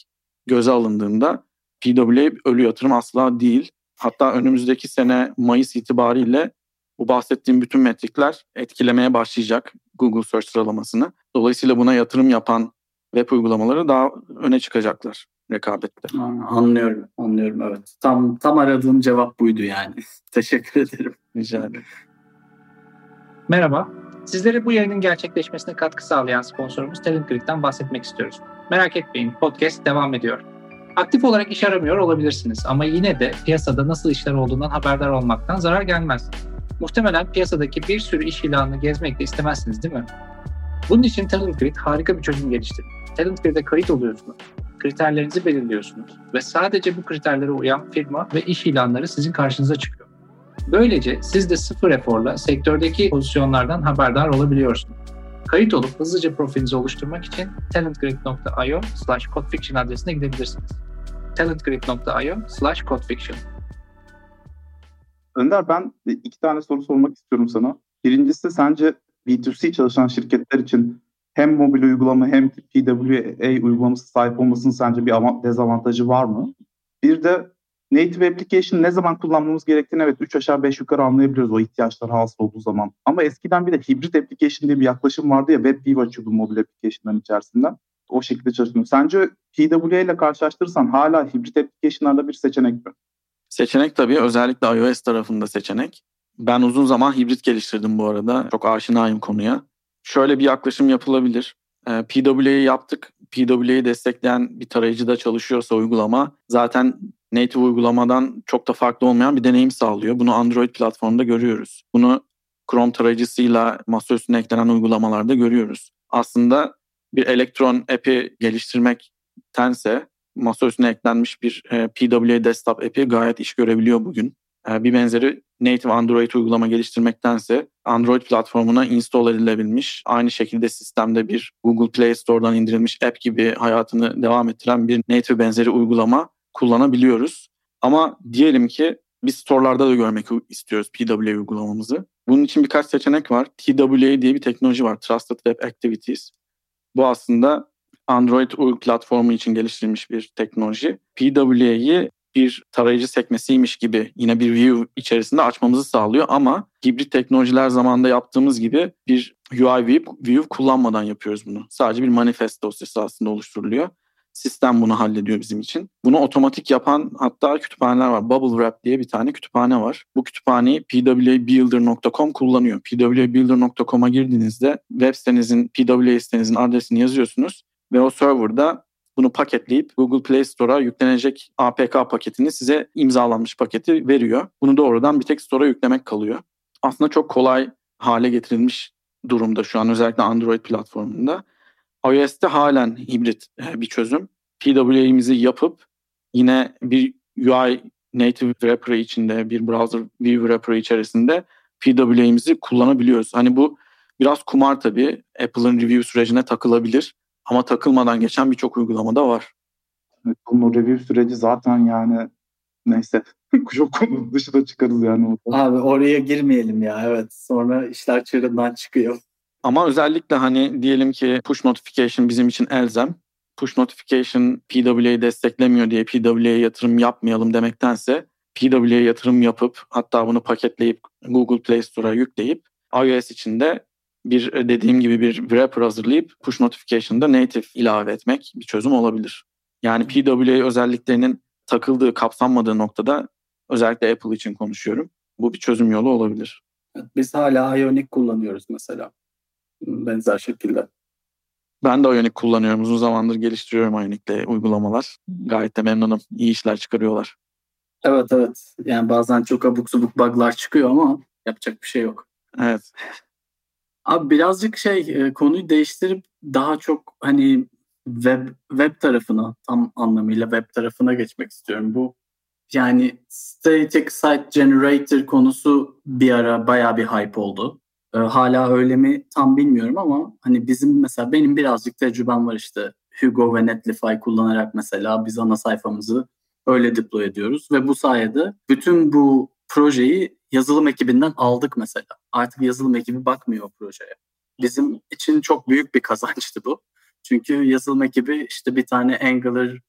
göze alındığında PWA ölü yatırım asla değil. Hatta önümüzdeki sene Mayıs itibariyle bu bahsettiğim bütün metrikler etkilemeye başlayacak Google Search sıralamasını. Dolayısıyla buna yatırım yapan web uygulamaları daha öne çıkacaklar rekabette. Anlıyorum, anlıyorum evet. Tam tam aradığım cevap buydu yani. [laughs] Teşekkür ederim. Rica ederim. Merhaba. Sizlere bu yayının gerçekleşmesine katkı sağlayan sponsorumuz Talent bahsetmek istiyoruz. Merak etmeyin, podcast devam ediyor. Aktif olarak iş aramıyor olabilirsiniz ama yine de piyasada nasıl işler olduğundan haberdar olmaktan zarar gelmez. Muhtemelen piyasadaki bir sürü iş ilanını gezmek de istemezsiniz değil mi? Bunun için Talent Grid harika bir çözüm geliştirdi. Talent Grid'e kayıt oluyorsunuz, kriterlerinizi belirliyorsunuz ve sadece bu kriterlere uyan firma ve iş ilanları sizin karşınıza çıkıyor. Böylece siz de sıfır eforla sektördeki pozisyonlardan haberdar olabiliyorsunuz. Kayıt olup hızlıca profilinizi oluşturmak için talentgrid.io slash codefiction adresine gidebilirsiniz. talentgrid.io slash codefiction Önder ben iki tane soru sormak istiyorum sana. Birincisi sence B2C çalışan şirketler için hem mobil uygulama hem PWA uygulaması sahip olmasının sence bir dezavantajı var mı? Bir de native application ne zaman kullanmamız gerektiğini evet 3 aşağı 5 yukarı anlayabiliyoruz o ihtiyaçlar hasıl olduğu zaman. Ama eskiden bir de hibrit application diye bir yaklaşım vardı ya WebView açıyordu mobil application'ların içerisinden. O şekilde çalışıyor. Sence PWA ile karşılaştırırsan hala hibrit application'larda bir seçenek mi? Seçenek tabii özellikle iOS tarafında seçenek. Ben uzun zaman hibrit geliştirdim bu arada. Çok aşinayım konuya. Şöyle bir yaklaşım yapılabilir. Ee, PWA'yı yaptık. PWA'yı destekleyen bir tarayıcıda çalışıyorsa uygulama zaten native uygulamadan çok da farklı olmayan bir deneyim sağlıyor. Bunu Android platformunda görüyoruz. Bunu Chrome tarayıcısıyla masa üstüne eklenen uygulamalarda görüyoruz. Aslında bir elektron app'i geliştirmektense masa üstüne eklenmiş bir e, PWA desktop app'i gayet iş görebiliyor bugün. E, bir benzeri native Android uygulama geliştirmektense Android platformuna install edilebilmiş, aynı şekilde sistemde bir Google Play Store'dan indirilmiş app gibi hayatını devam ettiren bir native benzeri uygulama kullanabiliyoruz. Ama diyelim ki biz store'larda da görmek istiyoruz PWA uygulamamızı. Bunun için birkaç seçenek var. TWA diye bir teknoloji var. Trusted Web Activities. Bu aslında Android platformu için geliştirilmiş bir teknoloji. PWA'yı bir tarayıcı sekmesiymiş gibi yine bir view içerisinde açmamızı sağlıyor ama hibrit teknolojiler zamanında yaptığımız gibi bir UI view, view kullanmadan yapıyoruz bunu. Sadece bir manifest dosyası aslında oluşturuluyor. Sistem bunu hallediyor bizim için. Bunu otomatik yapan hatta kütüphaneler var. Bubble Wrap diye bir tane kütüphane var. Bu kütüphaneyi pwabuilder.com kullanıyor. pwabuilder.com'a girdiğinizde web sitenizin, PWA sitenizin adresini yazıyorsunuz ve o serverda bunu paketleyip Google Play Store'a yüklenecek APK paketini size imzalanmış paketi veriyor. Bunu doğrudan bir tek Store'a yüklemek kalıyor. Aslında çok kolay hale getirilmiş durumda şu an özellikle Android platformunda. iOS'te halen hibrit e, bir çözüm. PWA'mizi yapıp yine bir UI native wrapper içinde, bir browser view wrapper içerisinde PWA'mizi kullanabiliyoruz. Hani bu biraz kumar tabii. Apple'ın review sürecine takılabilir. Ama takılmadan geçen birçok uygulamada var. Bunun review süreci zaten yani neyse [laughs] çok konu dışına çıkarız yani. Abi oraya girmeyelim ya evet. Sonra işler çığırından çıkıyor. Ama özellikle hani diyelim ki push notification bizim için elzem. Push notification PWA'yı desteklemiyor diye PWA'ya yatırım yapmayalım demektense PWA'ya yatırım yapıp hatta bunu paketleyip Google Play Store'a yükleyip iOS içinde bir dediğim gibi bir wrapper hazırlayıp push notification'da native ilave etmek bir çözüm olabilir. Yani PWA özelliklerinin takıldığı, kapsanmadığı noktada özellikle Apple için konuşuyorum. Bu bir çözüm yolu olabilir. Biz hala Ionic kullanıyoruz mesela. Benzer şekilde. Ben de Ionic kullanıyorum. Uzun zamandır geliştiriyorum Ionic'le uygulamalar. Gayet de memnunum. İyi işler çıkarıyorlar. Evet evet. Yani bazen çok abuk subuk bug'lar çıkıyor ama yapacak bir şey yok. Evet. Abi birazcık şey konuyu değiştirip daha çok hani web web tarafına tam anlamıyla web tarafına geçmek istiyorum. Bu yani static site generator konusu bir ara bayağı bir hype oldu. Ee, hala öyle mi tam bilmiyorum ama hani bizim mesela benim birazcık tecrübem var işte Hugo ve Netlify kullanarak mesela biz ana sayfamızı öyle deploy ediyoruz ve bu sayede bütün bu projeyi yazılım ekibinden aldık mesela. Artık yazılım ekibi bakmıyor projeye. Bizim için çok büyük bir kazançtı bu. Çünkü yazılım ekibi işte bir tane Angular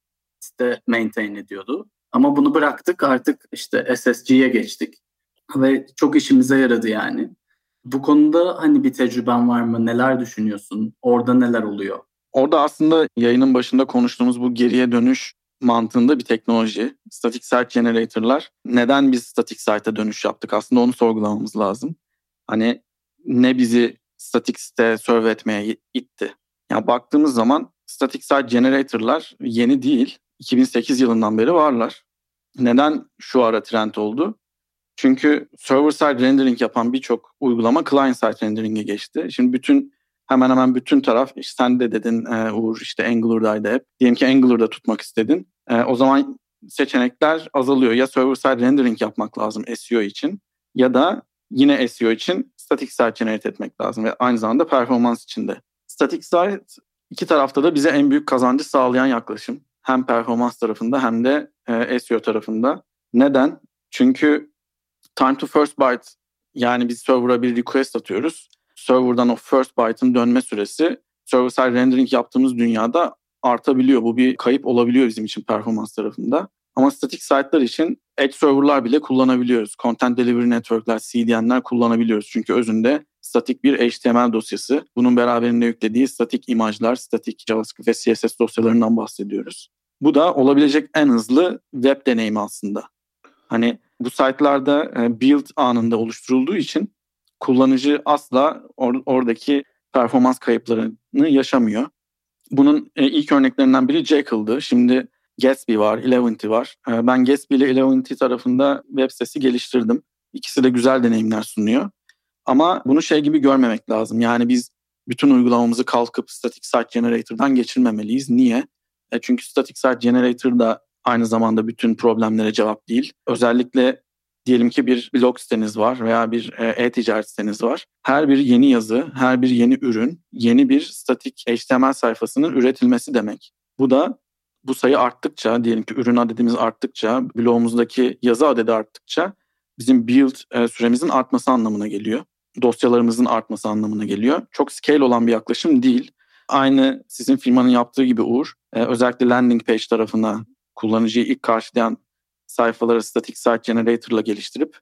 site maintain ediyordu. Ama bunu bıraktık artık işte SSG'ye geçtik. Ve çok işimize yaradı yani. Bu konuda hani bir tecrüben var mı? Neler düşünüyorsun? Orada neler oluyor? Orada aslında yayının başında konuştuğumuz bu geriye dönüş mantığında bir teknoloji. Static Site Generator'lar. Neden biz Static Site'a dönüş yaptık? Aslında onu sorgulamamız lazım. Hani ne bizi static site serve etmeye itti? Yani baktığımız zaman Static Site Generator'lar yeni değil. 2008 yılından beri varlar. Neden şu ara trend oldu? Çünkü server side rendering yapan birçok uygulama client side rendering'e geçti. Şimdi bütün hemen hemen bütün taraf işte sen de dedin e, Uğur işte Angular'daydı hep. Diyelim ki Angular'da tutmak istedin. E, o zaman seçenekler azalıyor. Ya server side rendering yapmak lazım SEO için ya da yine SEO için static site generate etmek lazım ve aynı zamanda performans için de. Static site iki tarafta da bize en büyük kazancı sağlayan yaklaşım. Hem performans tarafında hem de e, SEO tarafında. Neden? Çünkü time to first byte yani biz server'a bir request atıyoruz. Server'dan o first byte'ın dönme süresi server side rendering yaptığımız dünyada artabiliyor. Bu bir kayıp olabiliyor bizim için performans tarafında. Ama statik site'lar için edge server'lar bile kullanabiliyoruz. Content Delivery Network'ler, CDN'ler kullanabiliyoruz. Çünkü özünde statik bir HTML dosyası. Bunun beraberinde yüklediği statik imajlar, statik JavaScript ve CSS dosyalarından bahsediyoruz. Bu da olabilecek en hızlı web deneyimi aslında. Hani bu site'larda e, build anında oluşturulduğu için kullanıcı asla or- oradaki performans kayıplarını yaşamıyor. Bunun e, ilk örneklerinden biri Jekyll'dı. Şimdi Gatsby var, Eleventy var. E, ben Gatsby ile Eleventy tarafında web sitesi geliştirdim. İkisi de güzel deneyimler sunuyor. Ama bunu şey gibi görmemek lazım. Yani biz bütün uygulamamızı kalkıp Static Site Generator'dan geçirmemeliyiz. Niye? E çünkü Static Site Generator da aynı zamanda bütün problemlere cevap değil. Özellikle diyelim ki bir blog siteniz var veya bir e-ticaret siteniz var. Her bir yeni yazı, her bir yeni ürün, yeni bir statik HTML sayfasının üretilmesi demek. Bu da bu sayı arttıkça, diyelim ki ürün adedimiz arttıkça, blogumuzdaki yazı adedi arttıkça bizim build süremizin artması anlamına geliyor. Dosyalarımızın artması anlamına geliyor. Çok scale olan bir yaklaşım değil. Aynı sizin firmanın yaptığı gibi Uğur, özellikle landing page tarafına kullanıcıyı ilk karşılayan sayfaları static site generator ile geliştirip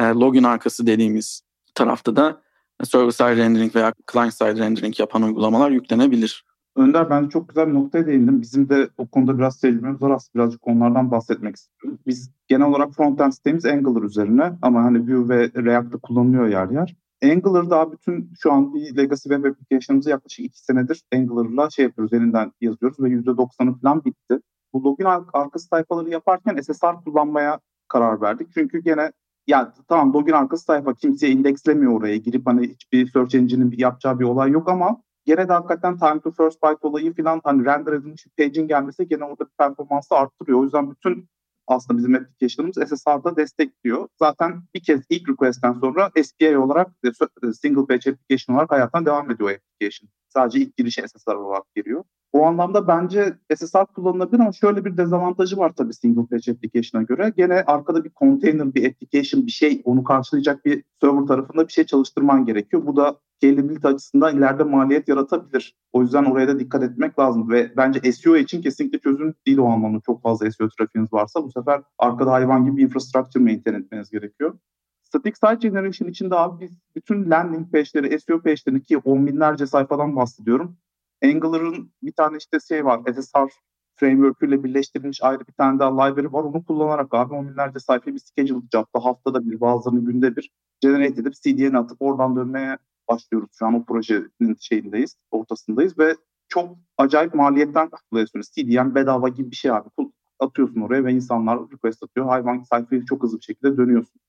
login arkası dediğimiz tarafta da server side rendering veya client side rendering yapan uygulamalar yüklenebilir. Önder bence çok güzel bir noktaya değindim. Bizim de o konuda biraz tecrübemiz var aslında birazcık onlardan bahsetmek istiyorum. Biz genel olarak frontend sitemiz Angular üzerine ama hani Vue ve React'ta kullanılıyor yer yer. Angular daha bütün şu an bir legacy web application'ımızı yaklaşık iki senedir Angular'la şey yapıyoruz, elinden yazıyoruz ve %90'ı falan bitti. Bu login arkası sayfaları yaparken SSR kullanmaya karar verdik. Çünkü gene ya tamam login arkası sayfa kimseye indekslemiyor oraya girip hani hiçbir search engine'in yapacağı bir olay yok ama gene de hakikaten time to first byte olayı falan hani render edilmiş bir page'in gelmesi gene orada bir performansı arttırıyor. O yüzden bütün aslında bizim application'ımız SSR'da destekliyor. Zaten bir kez ilk request'ten sonra SPA olarak single page application olarak hayattan devam ediyor application. Sadece ilk girişi SSR olarak giriyor. O anlamda bence SSR kullanılabilir ama şöyle bir dezavantajı var tabii single page application'a göre. Gene arkada bir container, bir application, bir şey onu karşılayacak bir server tarafında bir şey çalıştırman gerekiyor. Bu da scalability açısından ileride maliyet yaratabilir. O yüzden oraya da dikkat etmek lazım ve bence SEO için kesinlikle çözüm değil o anlamda çok fazla SEO trafiğiniz varsa bu sefer arkada hayvan gibi infrastructure maintain etmeniz gerekiyor. Static Site Generation içinde abi biz bütün landing page'leri, SEO page'lerini ki on binlerce sayfadan bahsediyorum. Angular'ın bir tane işte şey var, SSR framework'üyle birleştirilmiş ayrı bir tane daha library var. Onu kullanarak abi on binlerce sayfayı bir schedule job'da haftada bir bazılarını günde bir generate edip CDN'e atıp oradan dönmeye başlıyoruz. Şu an o projenin şeyindeyiz, ortasındayız ve çok acayip maliyetten kurtuluyorsunuz. CDN bedava gibi bir şey abi. Atıyorsun oraya ve insanlar request atıyor. Hayvan sayfayı çok hızlı bir şekilde dönüyorsun.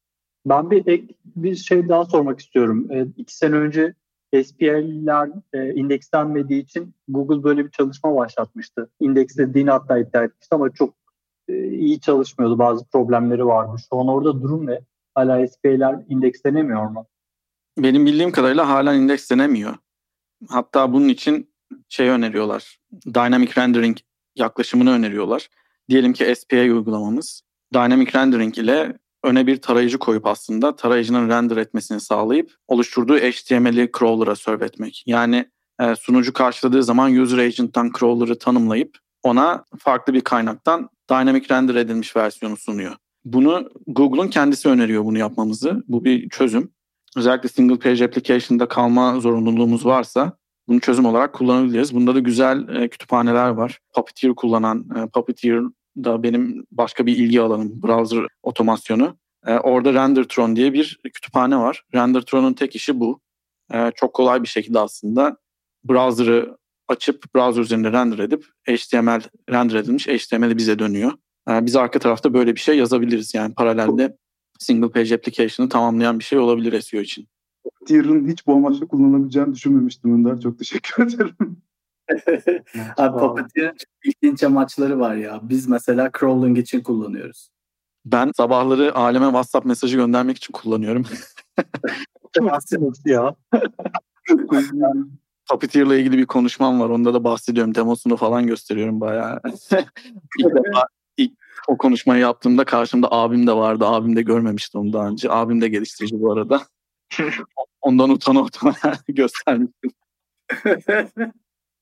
Ben bir ek bir şey daha sormak istiyorum. E, iki sene önce SPL'ler e, indekslenmediği için Google böyle bir çalışma başlatmıştı. İndekslediğini hatta iddia etmişti ama çok e, iyi çalışmıyordu. Bazı problemleri vardı. Şu an orada durum ne? Hala SPL'ler indekslenemiyor mu? Benim bildiğim kadarıyla hala indekslenemiyor. Hatta bunun için şey öneriyorlar. Dynamic Rendering yaklaşımını öneriyorlar. Diyelim ki SPA uygulamamız Dynamic Rendering ile öne bir tarayıcı koyup aslında tarayıcının render etmesini sağlayıp oluşturduğu HTML'i crawler'a serve etmek. Yani e, sunucu karşıladığı zaman user agent'tan crawler'ı tanımlayıp ona farklı bir kaynaktan dynamic render edilmiş versiyonu sunuyor. Bunu Google'un kendisi öneriyor bunu yapmamızı. Bu bir çözüm. Özellikle single page application'da kalma zorunluluğumuz varsa bunu çözüm olarak kullanabiliriz. Bunda da güzel e, kütüphaneler var. Puppeteer kullanan, e, Puppeteer da benim başka bir ilgi alanım browser otomasyonu. E, orada RenderTron diye bir kütüphane var. RenderTron'un tek işi bu. E, çok kolay bir şekilde aslında browser'ı açıp browser üzerinde render edip HTML render edilmiş HTML'i bize dönüyor. E, biz arka tarafta böyle bir şey yazabiliriz. Yani paralelde single page application'ı tamamlayan bir şey olabilir SEO için. Tier'ın hiç bu amaçla kullanabileceğini düşünmemiştim Önder. Çok teşekkür [laughs] ederim. Abi Puppeteer'in çok ilginç amaçları var ya. Biz mesela crawling için kullanıyoruz. Ben sabahları aleme WhatsApp mesajı göndermek için kullanıyorum. [laughs] Nasıl ya? [laughs] Puppeteer'la ilgili bir konuşmam var. Onda da bahsediyorum. Demosunu falan gösteriyorum bayağı. [laughs] ilk defa ilk o konuşmayı yaptığımda karşımda abim de vardı. Abim de görmemişti onu daha önce. Abim de geliştirici bu arada. Ondan utana utana göstermiştim.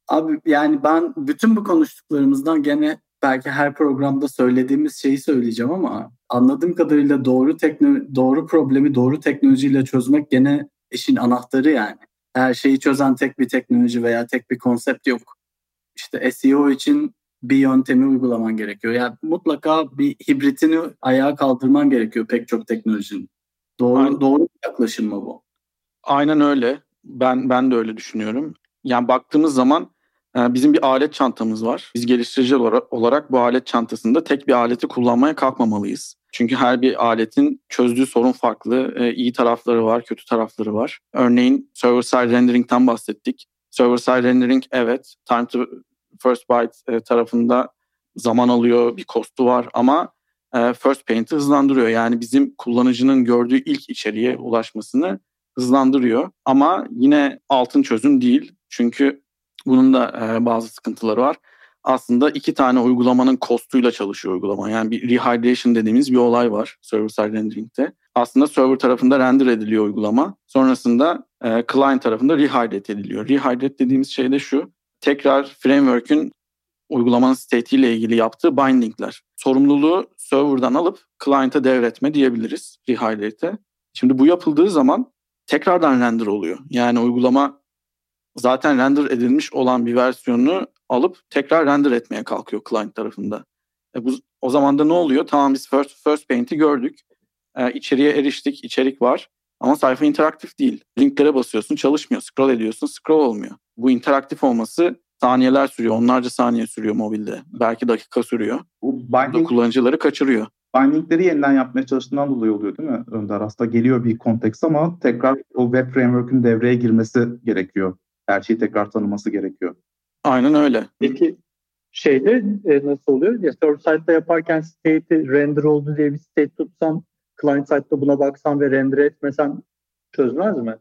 Abi yani ben bütün bu konuştuklarımızdan gene belki her programda söylediğimiz şeyi söyleyeceğim ama anladığım kadarıyla doğru tekno doğru problemi doğru teknolojiyle çözmek gene işin anahtarı yani. Her şeyi çözen tek bir teknoloji veya tek bir konsept yok. İşte SEO için bir yöntemi uygulaman gerekiyor. Yani mutlaka bir hibritini ayağa kaldırman gerekiyor pek çok teknolojinin. Doğru Aynen. doğru yaklaşım mı bu? Aynen öyle. Ben ben de öyle düşünüyorum. Yani baktığımız zaman bizim bir alet çantamız var. Biz geliştirici olarak bu alet çantasında tek bir aleti kullanmaya kalkmamalıyız. Çünkü her bir aletin çözdüğü sorun farklı. E, iyi tarafları var, kötü tarafları var. Örneğin server side rendering'ten bahsettik. Server side rendering evet time to first byte e, tarafında zaman alıyor, bir kostu var ama first paint'i hızlandırıyor. Yani bizim kullanıcının gördüğü ilk içeriğe ulaşmasını hızlandırıyor. Ama yine altın çözüm değil. Çünkü bunun da e, bazı sıkıntıları var. Aslında iki tane uygulamanın kostuyla çalışıyor uygulama. Yani bir rehydration dediğimiz bir olay var server side rendering'de. Aslında server tarafında render ediliyor uygulama. Sonrasında e, client tarafında rehydrate ediliyor. Rehydrate dediğimiz şey de şu. Tekrar framework'ün uygulamanın state ile ilgili yaptığı bindingler. Sorumluluğu server'dan alıp client'a devretme diyebiliriz rehydrate'e. Şimdi bu yapıldığı zaman tekrardan render oluyor. Yani uygulama zaten render edilmiş olan bir versiyonunu alıp tekrar render etmeye kalkıyor client tarafında. E bu, o zaman da ne oluyor? Tamam biz first, first paint'i gördük. E, içeriye eriştik, içerik var. Ama sayfa interaktif değil. Linklere basıyorsun, çalışmıyor. Scroll ediyorsun, scroll olmuyor. Bu interaktif olması saniyeler sürüyor. Onlarca saniye sürüyor mobilde. Belki dakika sürüyor. Bu da binding, kullanıcıları kaçırıyor. bindingleri yeniden yapmaya çalıştığından dolayı oluyor değil mi Önder? Aslında geliyor bir konteks ama tekrar o web framework'ün devreye girmesi gerekiyor. Her şeyi tekrar tanıması gerekiyor. Aynen öyle. Peki şeyde e, nasıl oluyor? Ya server side'da yaparken state'i render oldu diye bir state tutsam client side'da buna baksan ve render etmesen çözmez mi?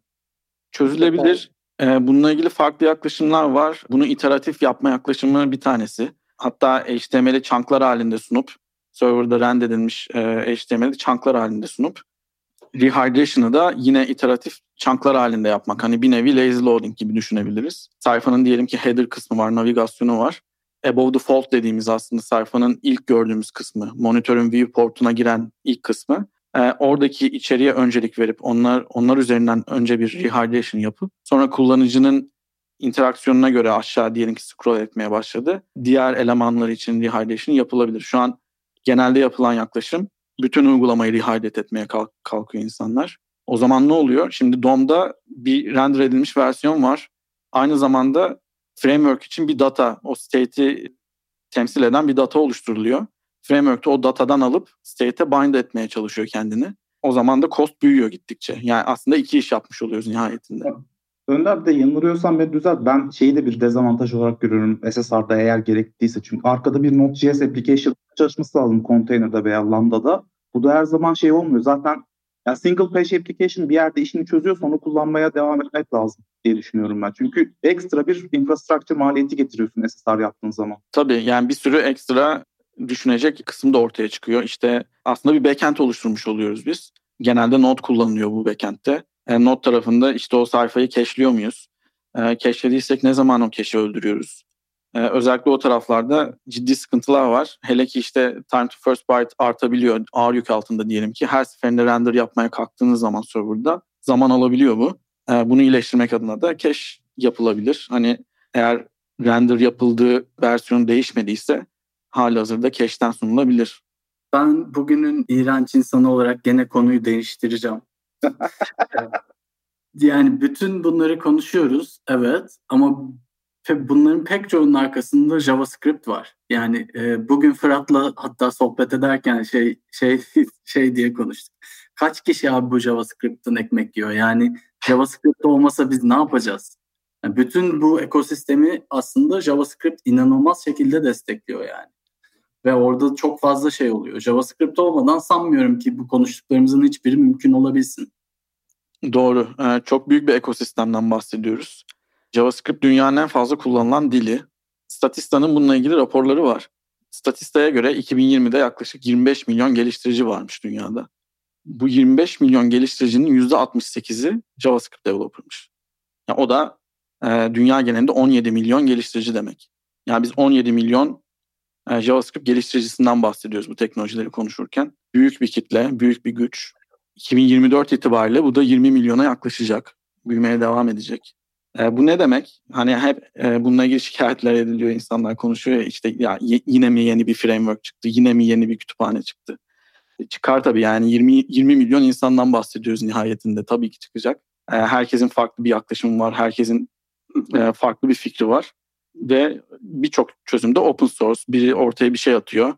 Çözülebilir. Ee, bununla ilgili farklı yaklaşımlar var. Bunu iteratif yapma yaklaşımı bir tanesi. Hatta HTML'i chunklar halinde sunup serverda render edilmiş e, HTML'i chunklar halinde sunup rehydration'ı da yine iteratif chunklar halinde yapmak. Hani bir nevi lazy loading gibi düşünebiliriz. Sayfanın diyelim ki header kısmı var, navigasyonu var. Above the fold dediğimiz aslında sayfanın ilk gördüğümüz kısmı, monitörün viewport'una giren ilk kısmı. Ee, oradaki içeriğe öncelik verip onlar onlar üzerinden önce bir rehydration yapıp sonra kullanıcının interaksiyonuna göre aşağı diyelim ki scroll etmeye başladı. Diğer elemanlar için rehydration yapılabilir. Şu an genelde yapılan yaklaşım bütün uygulamayı rehydrate etmeye kalk- kalkıyor insanlar. O zaman ne oluyor? Şimdi DOM'da bir render edilmiş versiyon var. Aynı zamanda framework için bir data, o state'i temsil eden bir data oluşturuluyor. Framework de o datadan alıp state'e bind etmeye çalışıyor kendini. O zaman da cost büyüyor gittikçe. Yani aslında iki iş yapmış oluyoruz nihayetinde. Önder bir de yanılıyorsam beni düzelt. Ben şeyi de bir dezavantaj olarak görüyorum SSR'da eğer gerekliyse. Çünkü arkada bir Node.js application çalışması lazım container'da veya Lambda'da. Bu da her zaman şey olmuyor. Zaten yani single page application bir yerde işini çözüyor sonra kullanmaya devam etmek lazım diye düşünüyorum ben. Çünkü ekstra bir infrastructure maliyeti getiriyorsun SSR yaptığın zaman. Tabii yani bir sürü ekstra düşünecek kısım da ortaya çıkıyor. İşte aslında bir backend oluşturmuş oluyoruz biz. Genelde Node kullanılıyor bu backend'te. E, Node tarafında işte o sayfayı cache'liyor muyuz? E, cache'lediysek ne zaman o cache'i öldürüyoruz? E, özellikle o taraflarda ciddi sıkıntılar var. Hele ki işte time to first byte artabiliyor ağır yük altında diyelim ki. Her seferinde render yapmaya kalktığınız zaman serverda zaman alabiliyor bu. E, bunu iyileştirmek adına da cache yapılabilir. Hani eğer render yapıldığı versiyon değişmediyse hali hazırda cache'ten sunulabilir. Ben bugünün iğrenç insanı olarak gene konuyu değiştireceğim. [laughs] yani bütün bunları konuşuyoruz evet ama bunların pek çoğunun arkasında JavaScript var. Yani e, bugün Fırat'la hatta sohbet ederken şey şey [laughs] şey diye konuştuk. Kaç kişi abi bu JavaScript'ten ekmek yiyor? Yani JavaScript olmasa biz ne yapacağız? Yani bütün bu ekosistemi aslında JavaScript inanılmaz şekilde destekliyor yani. Ve orada çok fazla şey oluyor. JavaScript olmadan sanmıyorum ki bu konuştuklarımızın hiçbiri mümkün olabilsin. Doğru. Ee, çok büyük bir ekosistemden bahsediyoruz. JavaScript dünyanın en fazla kullanılan dili. Statista'nın bununla ilgili raporları var. Statista'ya göre 2020'de yaklaşık 25 milyon geliştirici varmış dünyada. Bu 25 milyon geliştiricinin %68'i JavaScript developer'mış. Yani o da e, dünya genelinde 17 milyon geliştirici demek. Yani biz 17 milyon e, JavaScript geliştiricisinden bahsediyoruz bu teknolojileri konuşurken. Büyük bir kitle, büyük bir güç. 2024 itibariyle bu da 20 milyona yaklaşacak. Büyümeye devam edecek. E, bu ne demek? Hani hep e, bununla ilgili şikayetler ediliyor, insanlar konuşuyor ya işte ya yine mi yeni bir framework çıktı, yine mi yeni bir kütüphane çıktı. E, çıkar tabii yani 20 20 milyon insandan bahsediyoruz nihayetinde tabii ki çıkacak. E, herkesin farklı bir yaklaşımı var, herkesin e, farklı bir fikri var ve birçok çözümde open source. Biri ortaya bir şey atıyor.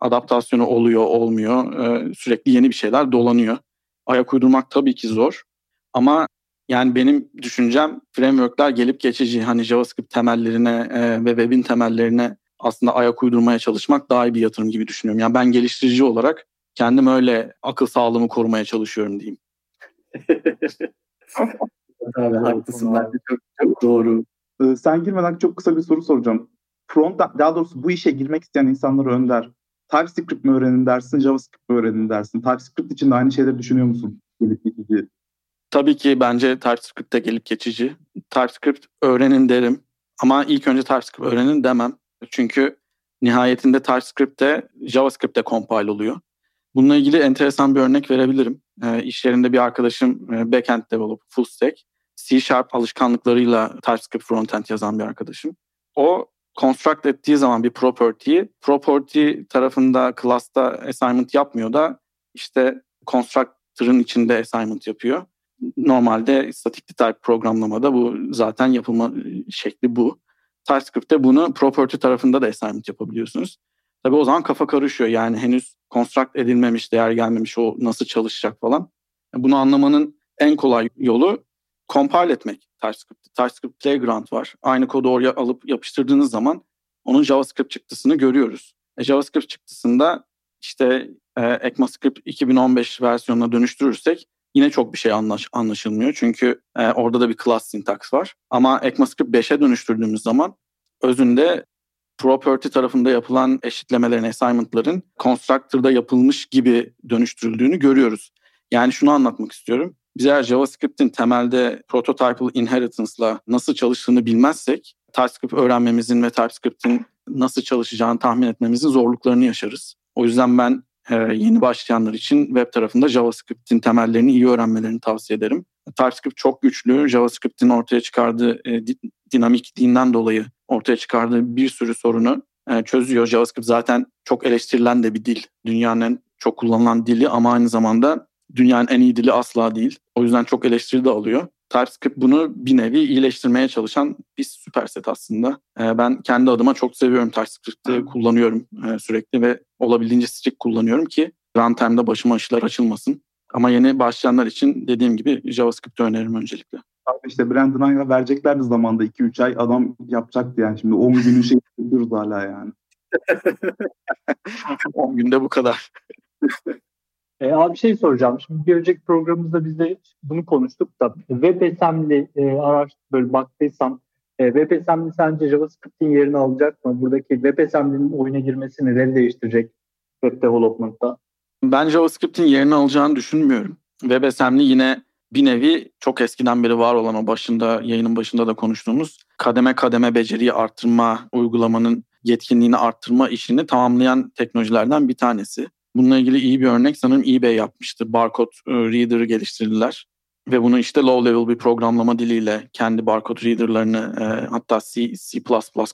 Adaptasyonu oluyor, olmuyor. Ee, sürekli yeni bir şeyler dolanıyor. Ayak uydurmak tabii ki zor. Ama yani benim düşüncem frameworkler gelip geçici. Hani JavaScript temellerine e, ve web'in temellerine aslında ayak uydurmaya çalışmak daha iyi bir yatırım gibi düşünüyorum. Yani ben geliştirici olarak kendim öyle akıl sağlığımı korumaya çalışıyorum diyeyim. [laughs] Abi haklısın. Bence çok, çok doğru. Ee, sen girmeden çok kısa bir soru soracağım. Front, daha doğrusu bu işe girmek isteyen insanları önder. TypeScript mi öğrenin dersin, JavaScript mi öğrenin dersin? TypeScript için de aynı şeyleri düşünüyor musun? Gelip geçici. Tabii ki bence TypeScript'te gelip geçici. TypeScript öğrenin derim. Ama ilk önce TypeScript öğrenin demem. Çünkü nihayetinde TypeScript'te JavaScript'te compile oluyor. Bununla ilgili enteresan bir örnek verebilirim. E, iş yerinde bir arkadaşım e, backend developer, full stack. C Sharp alışkanlıklarıyla TypeScript frontend yazan bir arkadaşım. O construct ettiği zaman bir property'yi property tarafında class'ta assignment yapmıyor da işte constructor'ın içinde assignment yapıyor. Normalde static type programlamada bu zaten yapılma şekli bu. TypeScript'te bunu property tarafında da assignment yapabiliyorsunuz. Tabii o zaman kafa karışıyor. Yani henüz construct edilmemiş, değer gelmemiş o nasıl çalışacak falan. Bunu anlamanın en kolay yolu compile etmek TypeScript. TypeScript Playground var. Aynı kodu oraya alıp yapıştırdığınız zaman onun JavaScript çıktısını görüyoruz. E, JavaScript çıktısında işte e, ECMAScript 2015 versiyonuna dönüştürürsek yine çok bir şey anlaş, anlaşılmıyor. Çünkü e, orada da bir class syntax var. Ama ECMAScript 5'e dönüştürdüğümüz zaman özünde property tarafında yapılan eşitlemelerin, assignment'ların constructor'da yapılmış gibi dönüştürüldüğünü görüyoruz. Yani şunu anlatmak istiyorum. Biz eğer JavaScript'in temelde prototypal inheritance'la nasıl çalıştığını bilmezsek TypeScript öğrenmemizin ve TypeScript'in nasıl çalışacağını tahmin etmemizin zorluklarını yaşarız. O yüzden ben e, yeni başlayanlar için web tarafında JavaScript'in temellerini iyi öğrenmelerini tavsiye ederim. TypeScript çok güçlü. JavaScript'in ortaya çıkardığı e, dinamikliğinden dolayı ortaya çıkardığı bir sürü sorunu e, çözüyor. JavaScript zaten çok eleştirilen de bir dil. Dünyanın çok kullanılan dili ama aynı zamanda dünyanın en iyi dili asla değil. O yüzden çok eleştiri de alıyor. TypeScript bunu bir nevi iyileştirmeye çalışan bir süper set aslında. E, ben kendi adıma çok seviyorum TypeScript'i kullanıyorum e, sürekli ve olabildiğince strict kullanıyorum ki runtime'da başıma işler açılmasın. Ama yeni başlayanlar için dediğim gibi JavaScript'i öneririm öncelikle. Abi işte Brandon Ay'a vereceklerdi zamanda 2-3 ay adam yapacaktı yani. Şimdi 10 günün şey yapıyoruz hala yani. [laughs] 10 günde bu kadar. [laughs] E, abi bir şey soracağım. Şimdi bir önceki programımızda biz de bunu konuştuk da WebAssembly e, araç böyle baktıysan e, WebAssembly sence JavaScript'in yerini alacak mı? Buradaki WebAssembly'nin oyuna girmesi neleri değiştirecek web development'ta? Ben JavaScript'in yerini alacağını düşünmüyorum. WebAssembly yine bir nevi çok eskiden beri var olan o başında yayının başında da konuştuğumuz kademe kademe beceriyi arttırma uygulamanın yetkinliğini arttırma işini tamamlayan teknolojilerden bir tanesi. Bununla ilgili iyi bir örnek sanırım eBay yapmıştı. Barcode e, Reader'ı geliştirdiler. Ve bunu işte low level bir programlama diliyle kendi barcode reader'larını e, hatta C, C++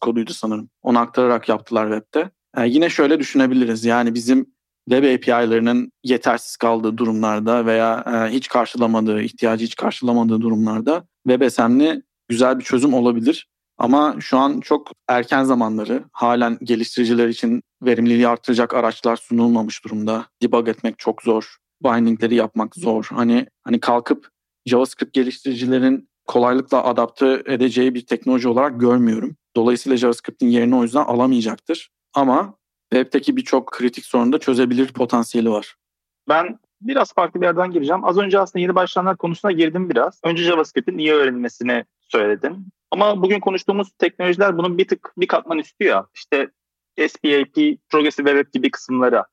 koduydu sanırım. Onu aktararak yaptılar webde. E, yine şöyle düşünebiliriz. Yani bizim web API'larının yetersiz kaldığı durumlarda veya e, hiç karşılamadığı, ihtiyacı hiç karşılamadığı durumlarda WebAssembly güzel bir çözüm olabilir. Ama şu an çok erken zamanları halen geliştiriciler için verimliliği artıracak araçlar sunulmamış durumda. Debug etmek çok zor. Bindingleri yapmak zor. Hani hani kalkıp JavaScript geliştiricilerin kolaylıkla adapte edeceği bir teknoloji olarak görmüyorum. Dolayısıyla JavaScript'in yerini o yüzden alamayacaktır. Ama web'teki birçok kritik sorunu da çözebilir potansiyeli var. Ben biraz farklı bir yerden gireceğim. Az önce aslında yeni başlayanlar konusuna girdim biraz. Önce JavaScript'in iyi öğrenilmesini söyledim. Ama bugün konuştuğumuz teknolojiler bunun bir tık bir katman üstü ya. İşte SPAP, Progressive Web gibi kısımlara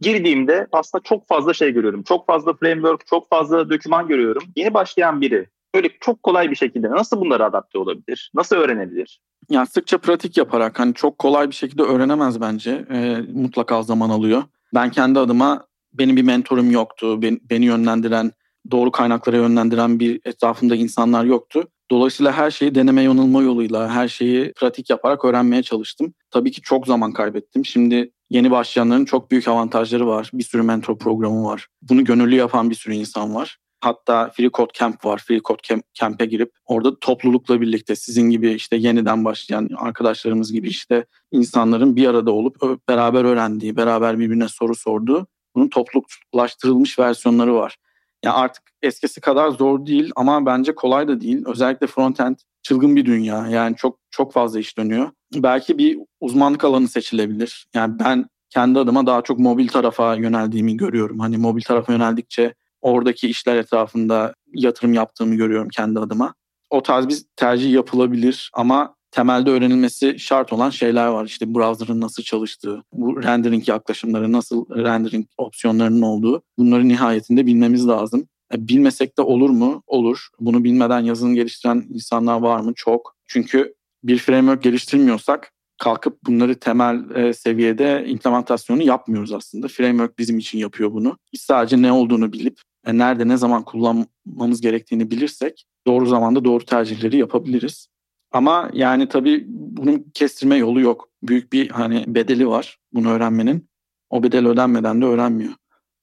girdiğimde aslında çok fazla şey görüyorum. Çok fazla framework, çok fazla doküman görüyorum. Yeni başlayan biri böyle çok kolay bir şekilde nasıl bunlara adapte olabilir? Nasıl öğrenebilir? Yani sıkça pratik yaparak hani çok kolay bir şekilde öğrenemez bence. E, mutlaka zaman alıyor. Ben kendi adıma benim bir mentorum yoktu. Beni, beni yönlendiren, doğru kaynaklara yönlendiren bir etrafımda insanlar yoktu. Dolayısıyla her şeyi deneme yanılma yoluyla, her şeyi pratik yaparak öğrenmeye çalıştım. Tabii ki çok zaman kaybettim. Şimdi yeni başlayanların çok büyük avantajları var. Bir sürü mentor programı var. Bunu gönüllü yapan bir sürü insan var. Hatta Free Code Camp var. Free Code Camp'e girip orada toplulukla birlikte sizin gibi işte yeniden başlayan arkadaşlarımız gibi işte insanların bir arada olup beraber öğrendiği, beraber birbirine soru sorduğu bunun topluluklaştırılmış versiyonları var. Yani artık eskisi kadar zor değil ama bence kolay da değil. Özellikle frontend çılgın bir dünya. Yani çok çok fazla iş dönüyor. Belki bir uzmanlık alanı seçilebilir. Yani ben kendi adıma daha çok mobil tarafa yöneldiğimi görüyorum. Hani mobil tarafa yöneldikçe oradaki işler etrafında yatırım yaptığımı görüyorum kendi adıma. O tarz bir tercih yapılabilir ama temelde öğrenilmesi şart olan şeyler var. İşte browser'ın nasıl çalıştığı, bu rendering yaklaşımları, nasıl rendering opsiyonlarının olduğu bunları nihayetinde bilmemiz lazım. E, bilmesek de olur mu? Olur. Bunu bilmeden yazılım geliştiren insanlar var mı? Çok. Çünkü bir framework geliştirmiyorsak kalkıp bunları temel e, seviyede implementasyonu yapmıyoruz aslında. Framework bizim için yapıyor bunu. Biz sadece ne olduğunu bilip e, nerede ne zaman kullanmamız gerektiğini bilirsek doğru zamanda doğru tercihleri yapabiliriz. Ama yani tabii bunun kestirme yolu yok. Büyük bir hani bedeli var bunu öğrenmenin. O bedel ödenmeden de öğrenmiyor.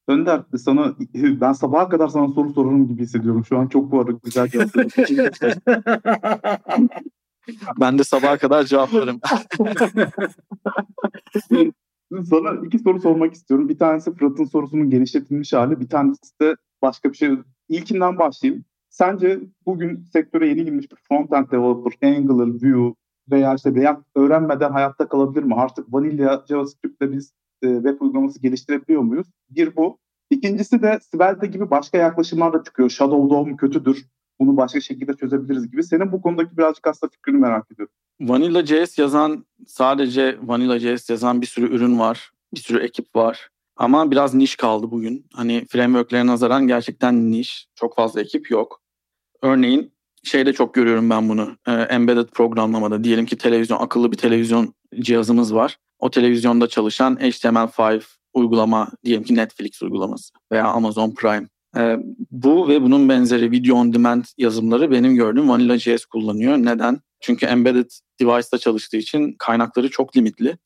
Önder sana ben sabaha kadar sana soru sorarım gibi hissediyorum. Şu an çok bu arada güzel cevapladın. [laughs] ben de sabaha kadar cevaplarım. [laughs] sana iki soru sormak istiyorum. Bir tanesi Fırat'ın sorusunun genişletilmiş hali. Bir tanesi de başka bir şey. İlkinden başlayayım. Sence bugün sektöre yeni girmiş bir front-end developer, Angular, Vue veya işte React öğrenmeden hayatta kalabilir mi? Artık Vanilla JavaScript'le biz e, web uygulaması geliştirebiliyor muyuz? Bir bu. İkincisi de Svelte gibi başka yaklaşımlar da çıkıyor. Shadow DOM kötüdür. Bunu başka şekilde çözebiliriz gibi. Senin bu konudaki birazcık aslında fikrini merak ediyorum. Vanilla JS yazan sadece Vanilla JS yazan bir sürü ürün var. Bir sürü ekip var. Ama biraz niş kaldı bugün. Hani frameworklere nazaran gerçekten niş. Çok fazla ekip yok. Örneğin şeyde çok görüyorum ben bunu. E, embedded programlamada. Diyelim ki televizyon, akıllı bir televizyon cihazımız var. O televizyonda çalışan HTML5 uygulama diyelim ki Netflix uygulaması veya Amazon Prime. E, bu ve bunun benzeri video on demand yazılımları benim gördüğüm Vanilla.js kullanıyor. Neden? Çünkü embedded device'da çalıştığı için kaynakları çok limitli.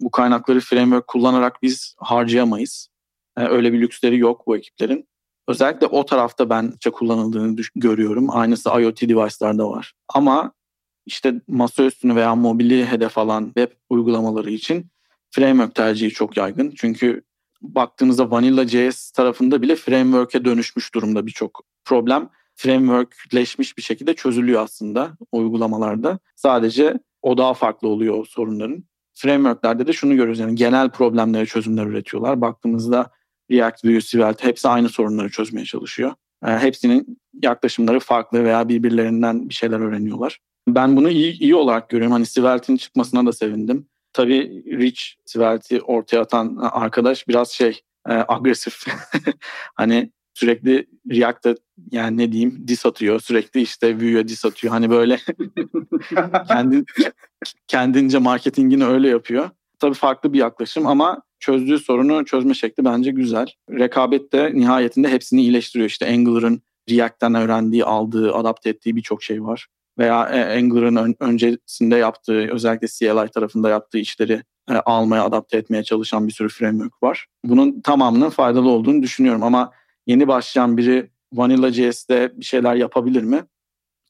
Bu kaynakları framework kullanarak biz harcayamayız. E, öyle bir lüksleri yok bu ekiplerin. Özellikle o tarafta ben çok kullanıldığını görüyorum. Aynısı IoT device'larda var. Ama işte masaüstünü veya mobili hedef alan web uygulamaları için framework tercihi çok yaygın. Çünkü baktığınızda Vanilla.js tarafında bile framework'e dönüşmüş durumda birçok problem. Frameworkleşmiş bir şekilde çözülüyor aslında uygulamalarda. Sadece o daha farklı oluyor sorunların. Framework'lerde de şunu görüyoruz yani genel problemlere çözümler üretiyorlar. Baktığımızda React, Vue, Svelte hepsi aynı sorunları çözmeye çalışıyor. Yani hepsinin yaklaşımları farklı veya birbirlerinden bir şeyler öğreniyorlar. Ben bunu iyi, iyi olarak görüyorum. Hani Svelte'in çıkmasına da sevindim. Tabii Rich Svelte'i ortaya atan arkadaş biraz şey e, agresif. [laughs] hani sürekli React'a yani ne diyeyim dis atıyor. Sürekli işte Vue'ya dis atıyor. Hani böyle [laughs] kendi, kendince marketingini öyle yapıyor. Tabii farklı bir yaklaşım ama çözdüğü sorunu çözme şekli bence güzel. Rekabet de nihayetinde hepsini iyileştiriyor. İşte Angular'ın React'ten öğrendiği, aldığı, adapte ettiği birçok şey var. Veya e, Angular'ın ön, öncesinde yaptığı, özellikle CLI tarafında yaptığı işleri e, almaya, adapte etmeye çalışan bir sürü framework var. Bunun tamamının faydalı olduğunu düşünüyorum ama yeni başlayan biri Vanilla.js'de bir şeyler yapabilir mi?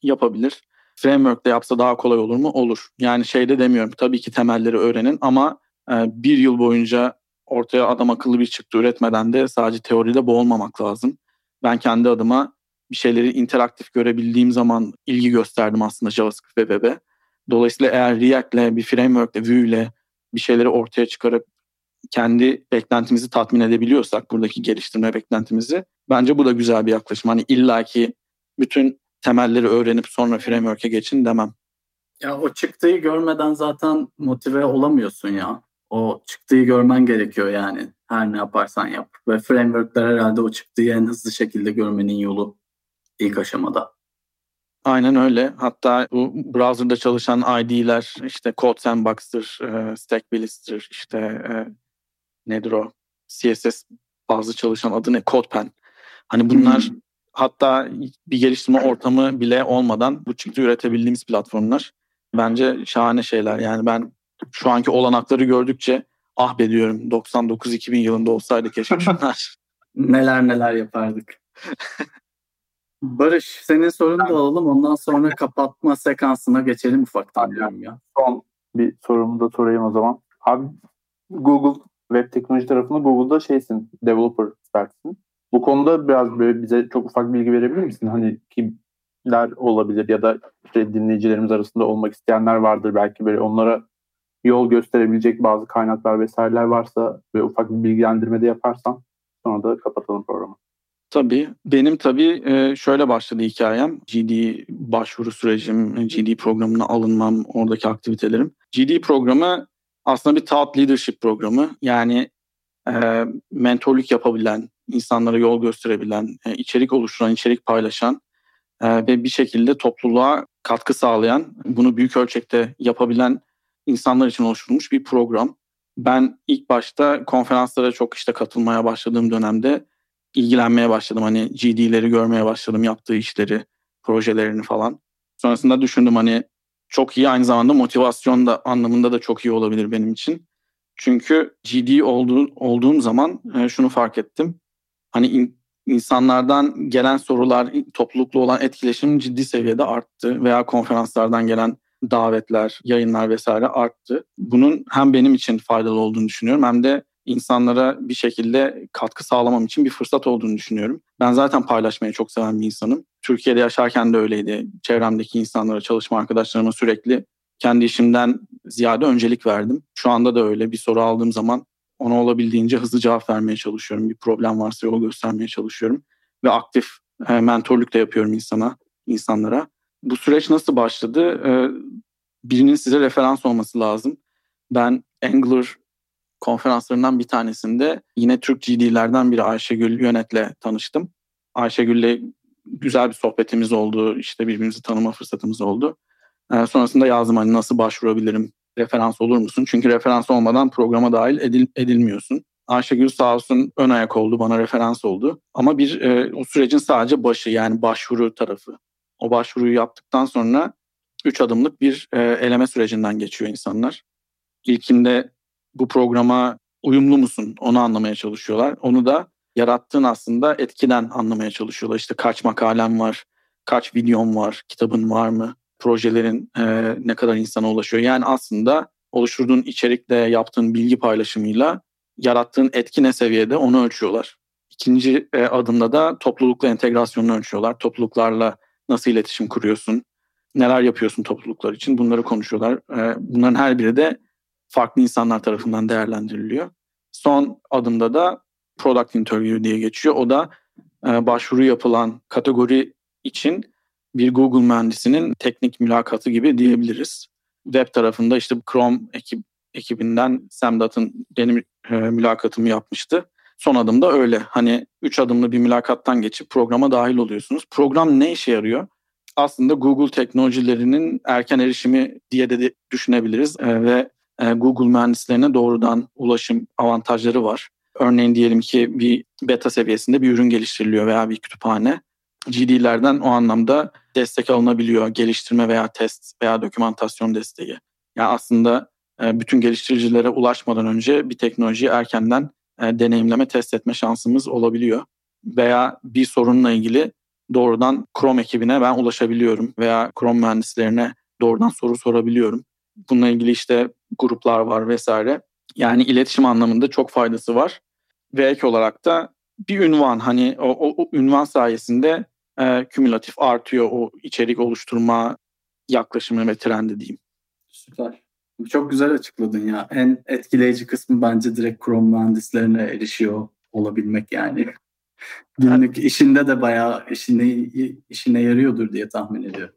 Yapabilir. Framework'te yapsa daha kolay olur mu? Olur. Yani şeyde demiyorum. Tabii ki temelleri öğrenin ama e, bir yıl boyunca ortaya adam akıllı bir çıktı üretmeden de sadece teoride boğulmamak lazım. Ben kendi adıma bir şeyleri interaktif görebildiğim zaman ilgi gösterdim aslında JavaScript ve web'e. Dolayısıyla eğer React'le, bir framework'le, Vue'yle bir şeyleri ortaya çıkarıp kendi beklentimizi tatmin edebiliyorsak, buradaki geliştirme beklentimizi, bence bu da güzel bir yaklaşım. Hani illaki bütün temelleri öğrenip sonra framework'e geçin demem. Ya o çıktığı görmeden zaten motive olamıyorsun ya. O çıktığı görmen gerekiyor yani. Her ne yaparsan yap. Ve frameworkler herhalde o çıktığı en hızlı şekilde görmenin yolu ilk aşamada. Aynen öyle. Hatta bu browser'da çalışan ID'ler işte Code Sandbox'tır, e, Stack Bliss'tir, işte e, nedir o? CSS bazı çalışan adı ne? CodePen. Hani bunlar hatta bir geliştirme ortamı bile olmadan bu çıktı üretebildiğimiz platformlar. Bence şahane şeyler. Yani ben şu anki olanakları gördükçe ah be diyorum 99-2000 yılında olsaydı keşke [laughs] şunlar. neler neler yapardık. Barış senin sorunu da alalım ondan sonra kapatma sekansına geçelim ufaktan diyorum ya. Son bir sorumu da sorayım o zaman. Abi Google web teknoloji tarafında Google'da şeysin, developer expertsin. Bu konuda biraz böyle bize çok ufak bilgi verebilir misin? Hani kimler olabilir ya da işte dinleyicilerimiz arasında olmak isteyenler vardır belki böyle onlara yol gösterebilecek bazı kaynaklar vesaireler varsa ve ufak bir bilgilendirme de yaparsan sonra da kapatalım programı. Tabii. Benim tabii e, şöyle başladı hikayem. GD başvuru sürecim, GD programına alınmam, oradaki aktivitelerim. GD programı aslında bir thought leadership programı. Yani e, mentorluk yapabilen, insanlara yol gösterebilen, e, içerik oluşturan, içerik paylaşan ve bir şekilde topluluğa katkı sağlayan, bunu büyük ölçekte yapabilen insanlar için oluşturulmuş bir program. Ben ilk başta konferanslara çok işte katılmaya başladığım dönemde ilgilenmeye başladım. Hani GD'leri görmeye başladım, yaptığı işleri, projelerini falan. Sonrasında düşündüm hani çok iyi aynı zamanda motivasyon da anlamında da çok iyi olabilir benim için. Çünkü GD olduğu, olduğum zaman e, şunu fark ettim. Hani in, insanlardan gelen sorular, toplulukla olan etkileşim ciddi seviyede arttı veya konferanslardan gelen davetler, yayınlar vesaire arttı. Bunun hem benim için faydalı olduğunu düşünüyorum hem de insanlara bir şekilde katkı sağlamam için bir fırsat olduğunu düşünüyorum. Ben zaten paylaşmayı çok seven bir insanım. Türkiye'de yaşarken de öyleydi. Çevremdeki insanlara, çalışma arkadaşlarıma sürekli kendi işimden ziyade öncelik verdim. Şu anda da öyle. Bir soru aldığım zaman ona olabildiğince hızlı cevap vermeye çalışıyorum. Bir problem varsa yol göstermeye çalışıyorum. Ve aktif e, mentorluk da yapıyorum insana, insanlara. Bu süreç nasıl başladı? E, birinin size referans olması lazım. Ben Angler konferanslarından bir tanesinde yine Türk GD'lerden biri Ayşegül Yönet'le tanıştım. Ayşegül'le güzel bir sohbetimiz oldu. İşte birbirimizi tanıma fırsatımız oldu. Ee, sonrasında yazdım hani nasıl başvurabilirim, referans olur musun? Çünkü referans olmadan programa dahil edil, edilmiyorsun. Ayşegül sağ olsun ön ayak oldu, bana referans oldu. Ama bir e, o sürecin sadece başı yani başvuru tarafı. O başvuruyu yaptıktan sonra üç adımlık bir e, eleme sürecinden geçiyor insanlar. İlkinde bu programa uyumlu musun onu anlamaya çalışıyorlar. Onu da yarattığın aslında etkiden anlamaya çalışıyorlar. İşte kaç makalem var, kaç videom var, kitabın var mı, projelerin e, ne kadar insana ulaşıyor. Yani aslında oluşturduğun içerikle yaptığın bilgi paylaşımıyla yarattığın etki ne seviyede onu ölçüyorlar. İkinci e, adımda da toplulukla entegrasyonunu ölçüyorlar. Topluluklarla nasıl iletişim kuruyorsun, neler yapıyorsun topluluklar için bunları konuşuyorlar. E, bunların her biri de farklı insanlar tarafından değerlendiriliyor. Son adımda da product interview diye geçiyor. O da e, başvuru yapılan kategori için bir Google mühendisinin teknik mülakatı gibi diyebiliriz. Web tarafında işte Chrome ekip, ekibinden Sam Dutton benim e, mülakatımı yapmıştı. Son adımda öyle. Hani üç adımlı bir mülakattan geçip programa dahil oluyorsunuz. Program ne işe yarıyor? Aslında Google teknolojilerinin erken erişimi diye de düşünebiliriz. E, ve e, Google mühendislerine doğrudan ulaşım avantajları var. Örneğin diyelim ki bir beta seviyesinde bir ürün geliştiriliyor veya bir kütüphane. GD'lerden o anlamda destek alınabiliyor. Geliştirme veya test veya dokümantasyon desteği. Yani aslında e, bütün geliştiricilere ulaşmadan önce bir teknolojiyi erkenden e, deneyimleme, test etme şansımız olabiliyor. Veya bir sorunla ilgili doğrudan Chrome ekibine ben ulaşabiliyorum veya Chrome mühendislerine doğrudan soru sorabiliyorum. Bununla ilgili işte gruplar var vesaire. Yani iletişim anlamında çok faydası var. Ve ek olarak da bir ünvan hani o, o, o ünvan sayesinde e, kümülatif artıyor o içerik oluşturma yaklaşımı ve trendi diyeyim. Süper. Çok güzel açıkladın ya. En etkileyici kısmı bence direkt Chrome mühendislerine erişiyor olabilmek yani. Günlük işinde de bayağı işine, işine yarıyordur diye tahmin ediyorum.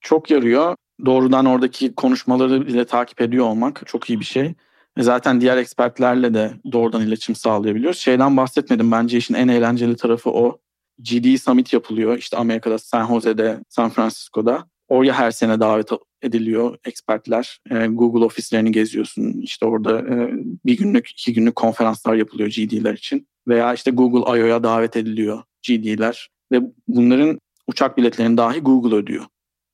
Çok yarıyor doğrudan oradaki konuşmaları bile takip ediyor olmak çok iyi bir şey. Zaten diğer ekspertlerle de doğrudan iletişim sağlayabiliyoruz. Şeyden bahsetmedim bence işin en eğlenceli tarafı o. GD Summit yapılıyor işte Amerika'da San Jose'de, San Francisco'da. Oraya her sene davet ediliyor ekspertler. Ee, Google ofislerini geziyorsun. İşte orada e, bir günlük, iki günlük konferanslar yapılıyor GD'ler için. Veya işte Google I.O.'ya davet ediliyor GD'ler. Ve bunların uçak biletlerini dahi Google ödüyor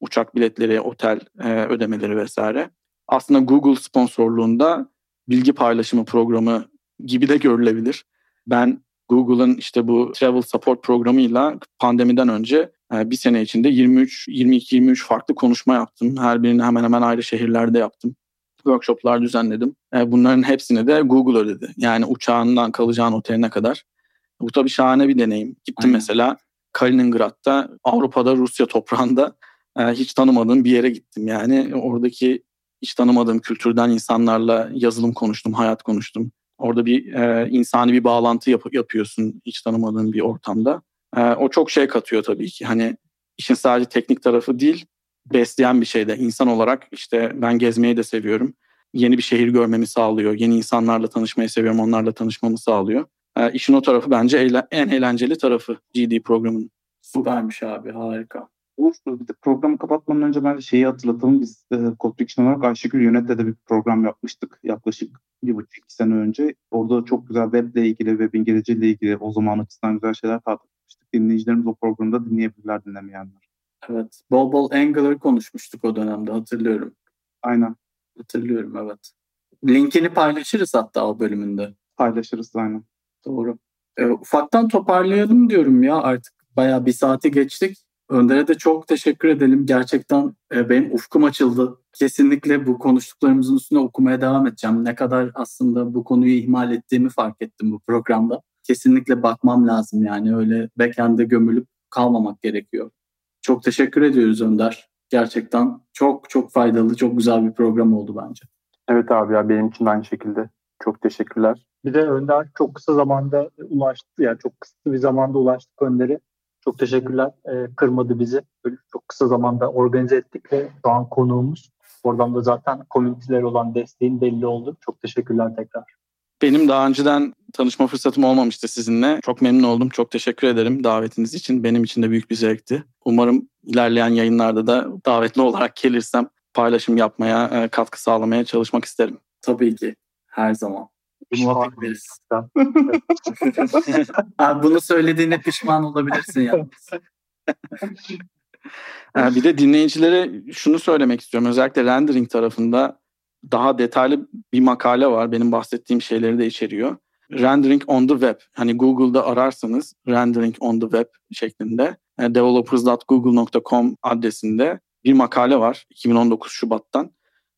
uçak biletleri, otel e, ödemeleri vesaire. Aslında Google sponsorluğunda bilgi paylaşımı programı gibi de görülebilir. Ben Google'ın işte bu Travel Support programıyla pandemiden önce e, bir sene içinde 23, 22-23 farklı konuşma yaptım. Her birini hemen hemen ayrı şehirlerde yaptım. Workshoplar düzenledim. E, bunların hepsini de Google ödedi. Yani uçağından kalacağın oteline kadar. Bu tabii şahane bir deneyim. Gittim Aynen. mesela Kaliningrad'da Avrupa'da Rusya toprağında e, hiç tanımadığım bir yere gittim yani. Oradaki hiç tanımadığım kültürden insanlarla yazılım konuştum, hayat konuştum. Orada bir e, insani bir bağlantı yap- yapıyorsun hiç tanımadığın bir ortamda. E, o çok şey katıyor tabii ki. Hani işin sadece teknik tarafı değil, besleyen bir şey de. İnsan olarak işte ben gezmeyi de seviyorum. Yeni bir şehir görmemi sağlıyor. Yeni insanlarla tanışmayı seviyorum, onlarla tanışmamı sağlıyor. E, işin o tarafı bence eğlen- en eğlenceli tarafı GD programının. Süpermiş abi harika. Uğur bir de programı kapatmadan önce bence şeyi hatırlatalım. Biz e, Code olarak Ayşegül Yönet'le de bir program yapmıştık yaklaşık bir buçuk iki sene önce. Orada çok güzel weble ilgili, webin geleceğiyle ilgili o zaman açısından güzel şeyler tartışmıştık. Dinleyicilerimiz o programda dinleyebilirler dinlemeyenler. Evet. Bol bol Angular konuşmuştuk o dönemde hatırlıyorum. Aynen. Hatırlıyorum evet. Linkini paylaşırız hatta o bölümünde. Paylaşırız aynen. Doğru. E, ufaktan toparlayalım diyorum ya artık. Bayağı bir saati geçtik. Önder'e de çok teşekkür edelim. Gerçekten e, benim ufkum açıldı. Kesinlikle bu konuştuklarımızın üstüne okumaya devam edeceğim. Ne kadar aslında bu konuyu ihmal ettiğimi fark ettim bu programda. Kesinlikle bakmam lazım yani öyle backend'e gömülüp kalmamak gerekiyor. Çok teşekkür ediyoruz Önder. Gerçekten çok çok faydalı, çok güzel bir program oldu bence. Evet abi ya benim için de aynı şekilde. Çok teşekkürler. Bir de Önder çok kısa zamanda ulaştı. Yani çok kısa bir zamanda ulaştık Önder'e. Çok teşekkürler. Ee, kırmadı bizi. Böyle çok kısa zamanda organize ettik ve şu an konuğumuz. Oradan da zaten komüniteler olan desteğin belli oldu. Çok teşekkürler tekrar. Benim daha önceden tanışma fırsatım olmamıştı sizinle. Çok memnun oldum. Çok teşekkür ederim davetiniz için. Benim için de büyük bir zevkti. Umarım ilerleyen yayınlarda da davetli olarak gelirsem paylaşım yapmaya, e, katkı sağlamaya çalışmak isterim. Tabii ki. Her zaman. Pişman bekleriz. [laughs] Abi bunu söylediğine pişman olabilirsin ya. [laughs] Ee, bir de dinleyicilere şunu söylemek istiyorum. Özellikle rendering tarafında daha detaylı bir makale var. Benim bahsettiğim şeyleri de içeriyor. Rendering on the web. Hani Google'da ararsanız rendering on the web şeklinde e, developers.google.com adresinde bir makale var 2019 Şubat'tan.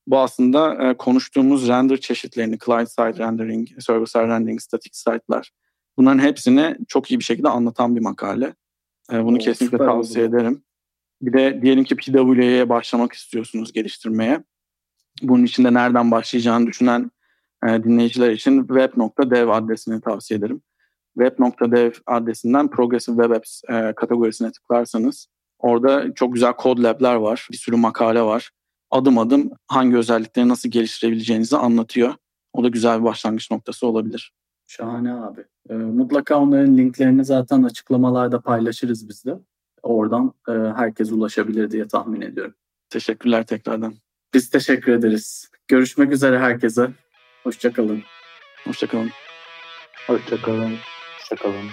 Bu aslında e, konuştuğumuz render çeşitlerini, client side rendering, server side rendering, static site'lar bunların hepsini çok iyi bir şekilde anlatan bir makale. E, bunu Oo, kesinlikle tavsiye oldu. ederim. Bir de diyelim ki PWA'ya başlamak istiyorsunuz geliştirmeye. Bunun için de nereden başlayacağını düşünen e, dinleyiciler için web.dev adresini tavsiye ederim. Web.dev adresinden Progressive Web Apps e, kategorisine tıklarsanız orada çok güzel code lab'ler var. Bir sürü makale var. Adım adım hangi özellikleri nasıl geliştirebileceğinizi anlatıyor. O da güzel bir başlangıç noktası olabilir. Şahane abi. Ee, mutlaka onların linklerini zaten açıklamalarda paylaşırız biz de. Oradan e, herkes ulaşabilir diye tahmin ediyorum. Teşekkürler tekrardan. Biz teşekkür ederiz. Görüşmek üzere herkese. Hoşçakalın. Hoşçakalın. Hoşçakalın. Hoşçakalın.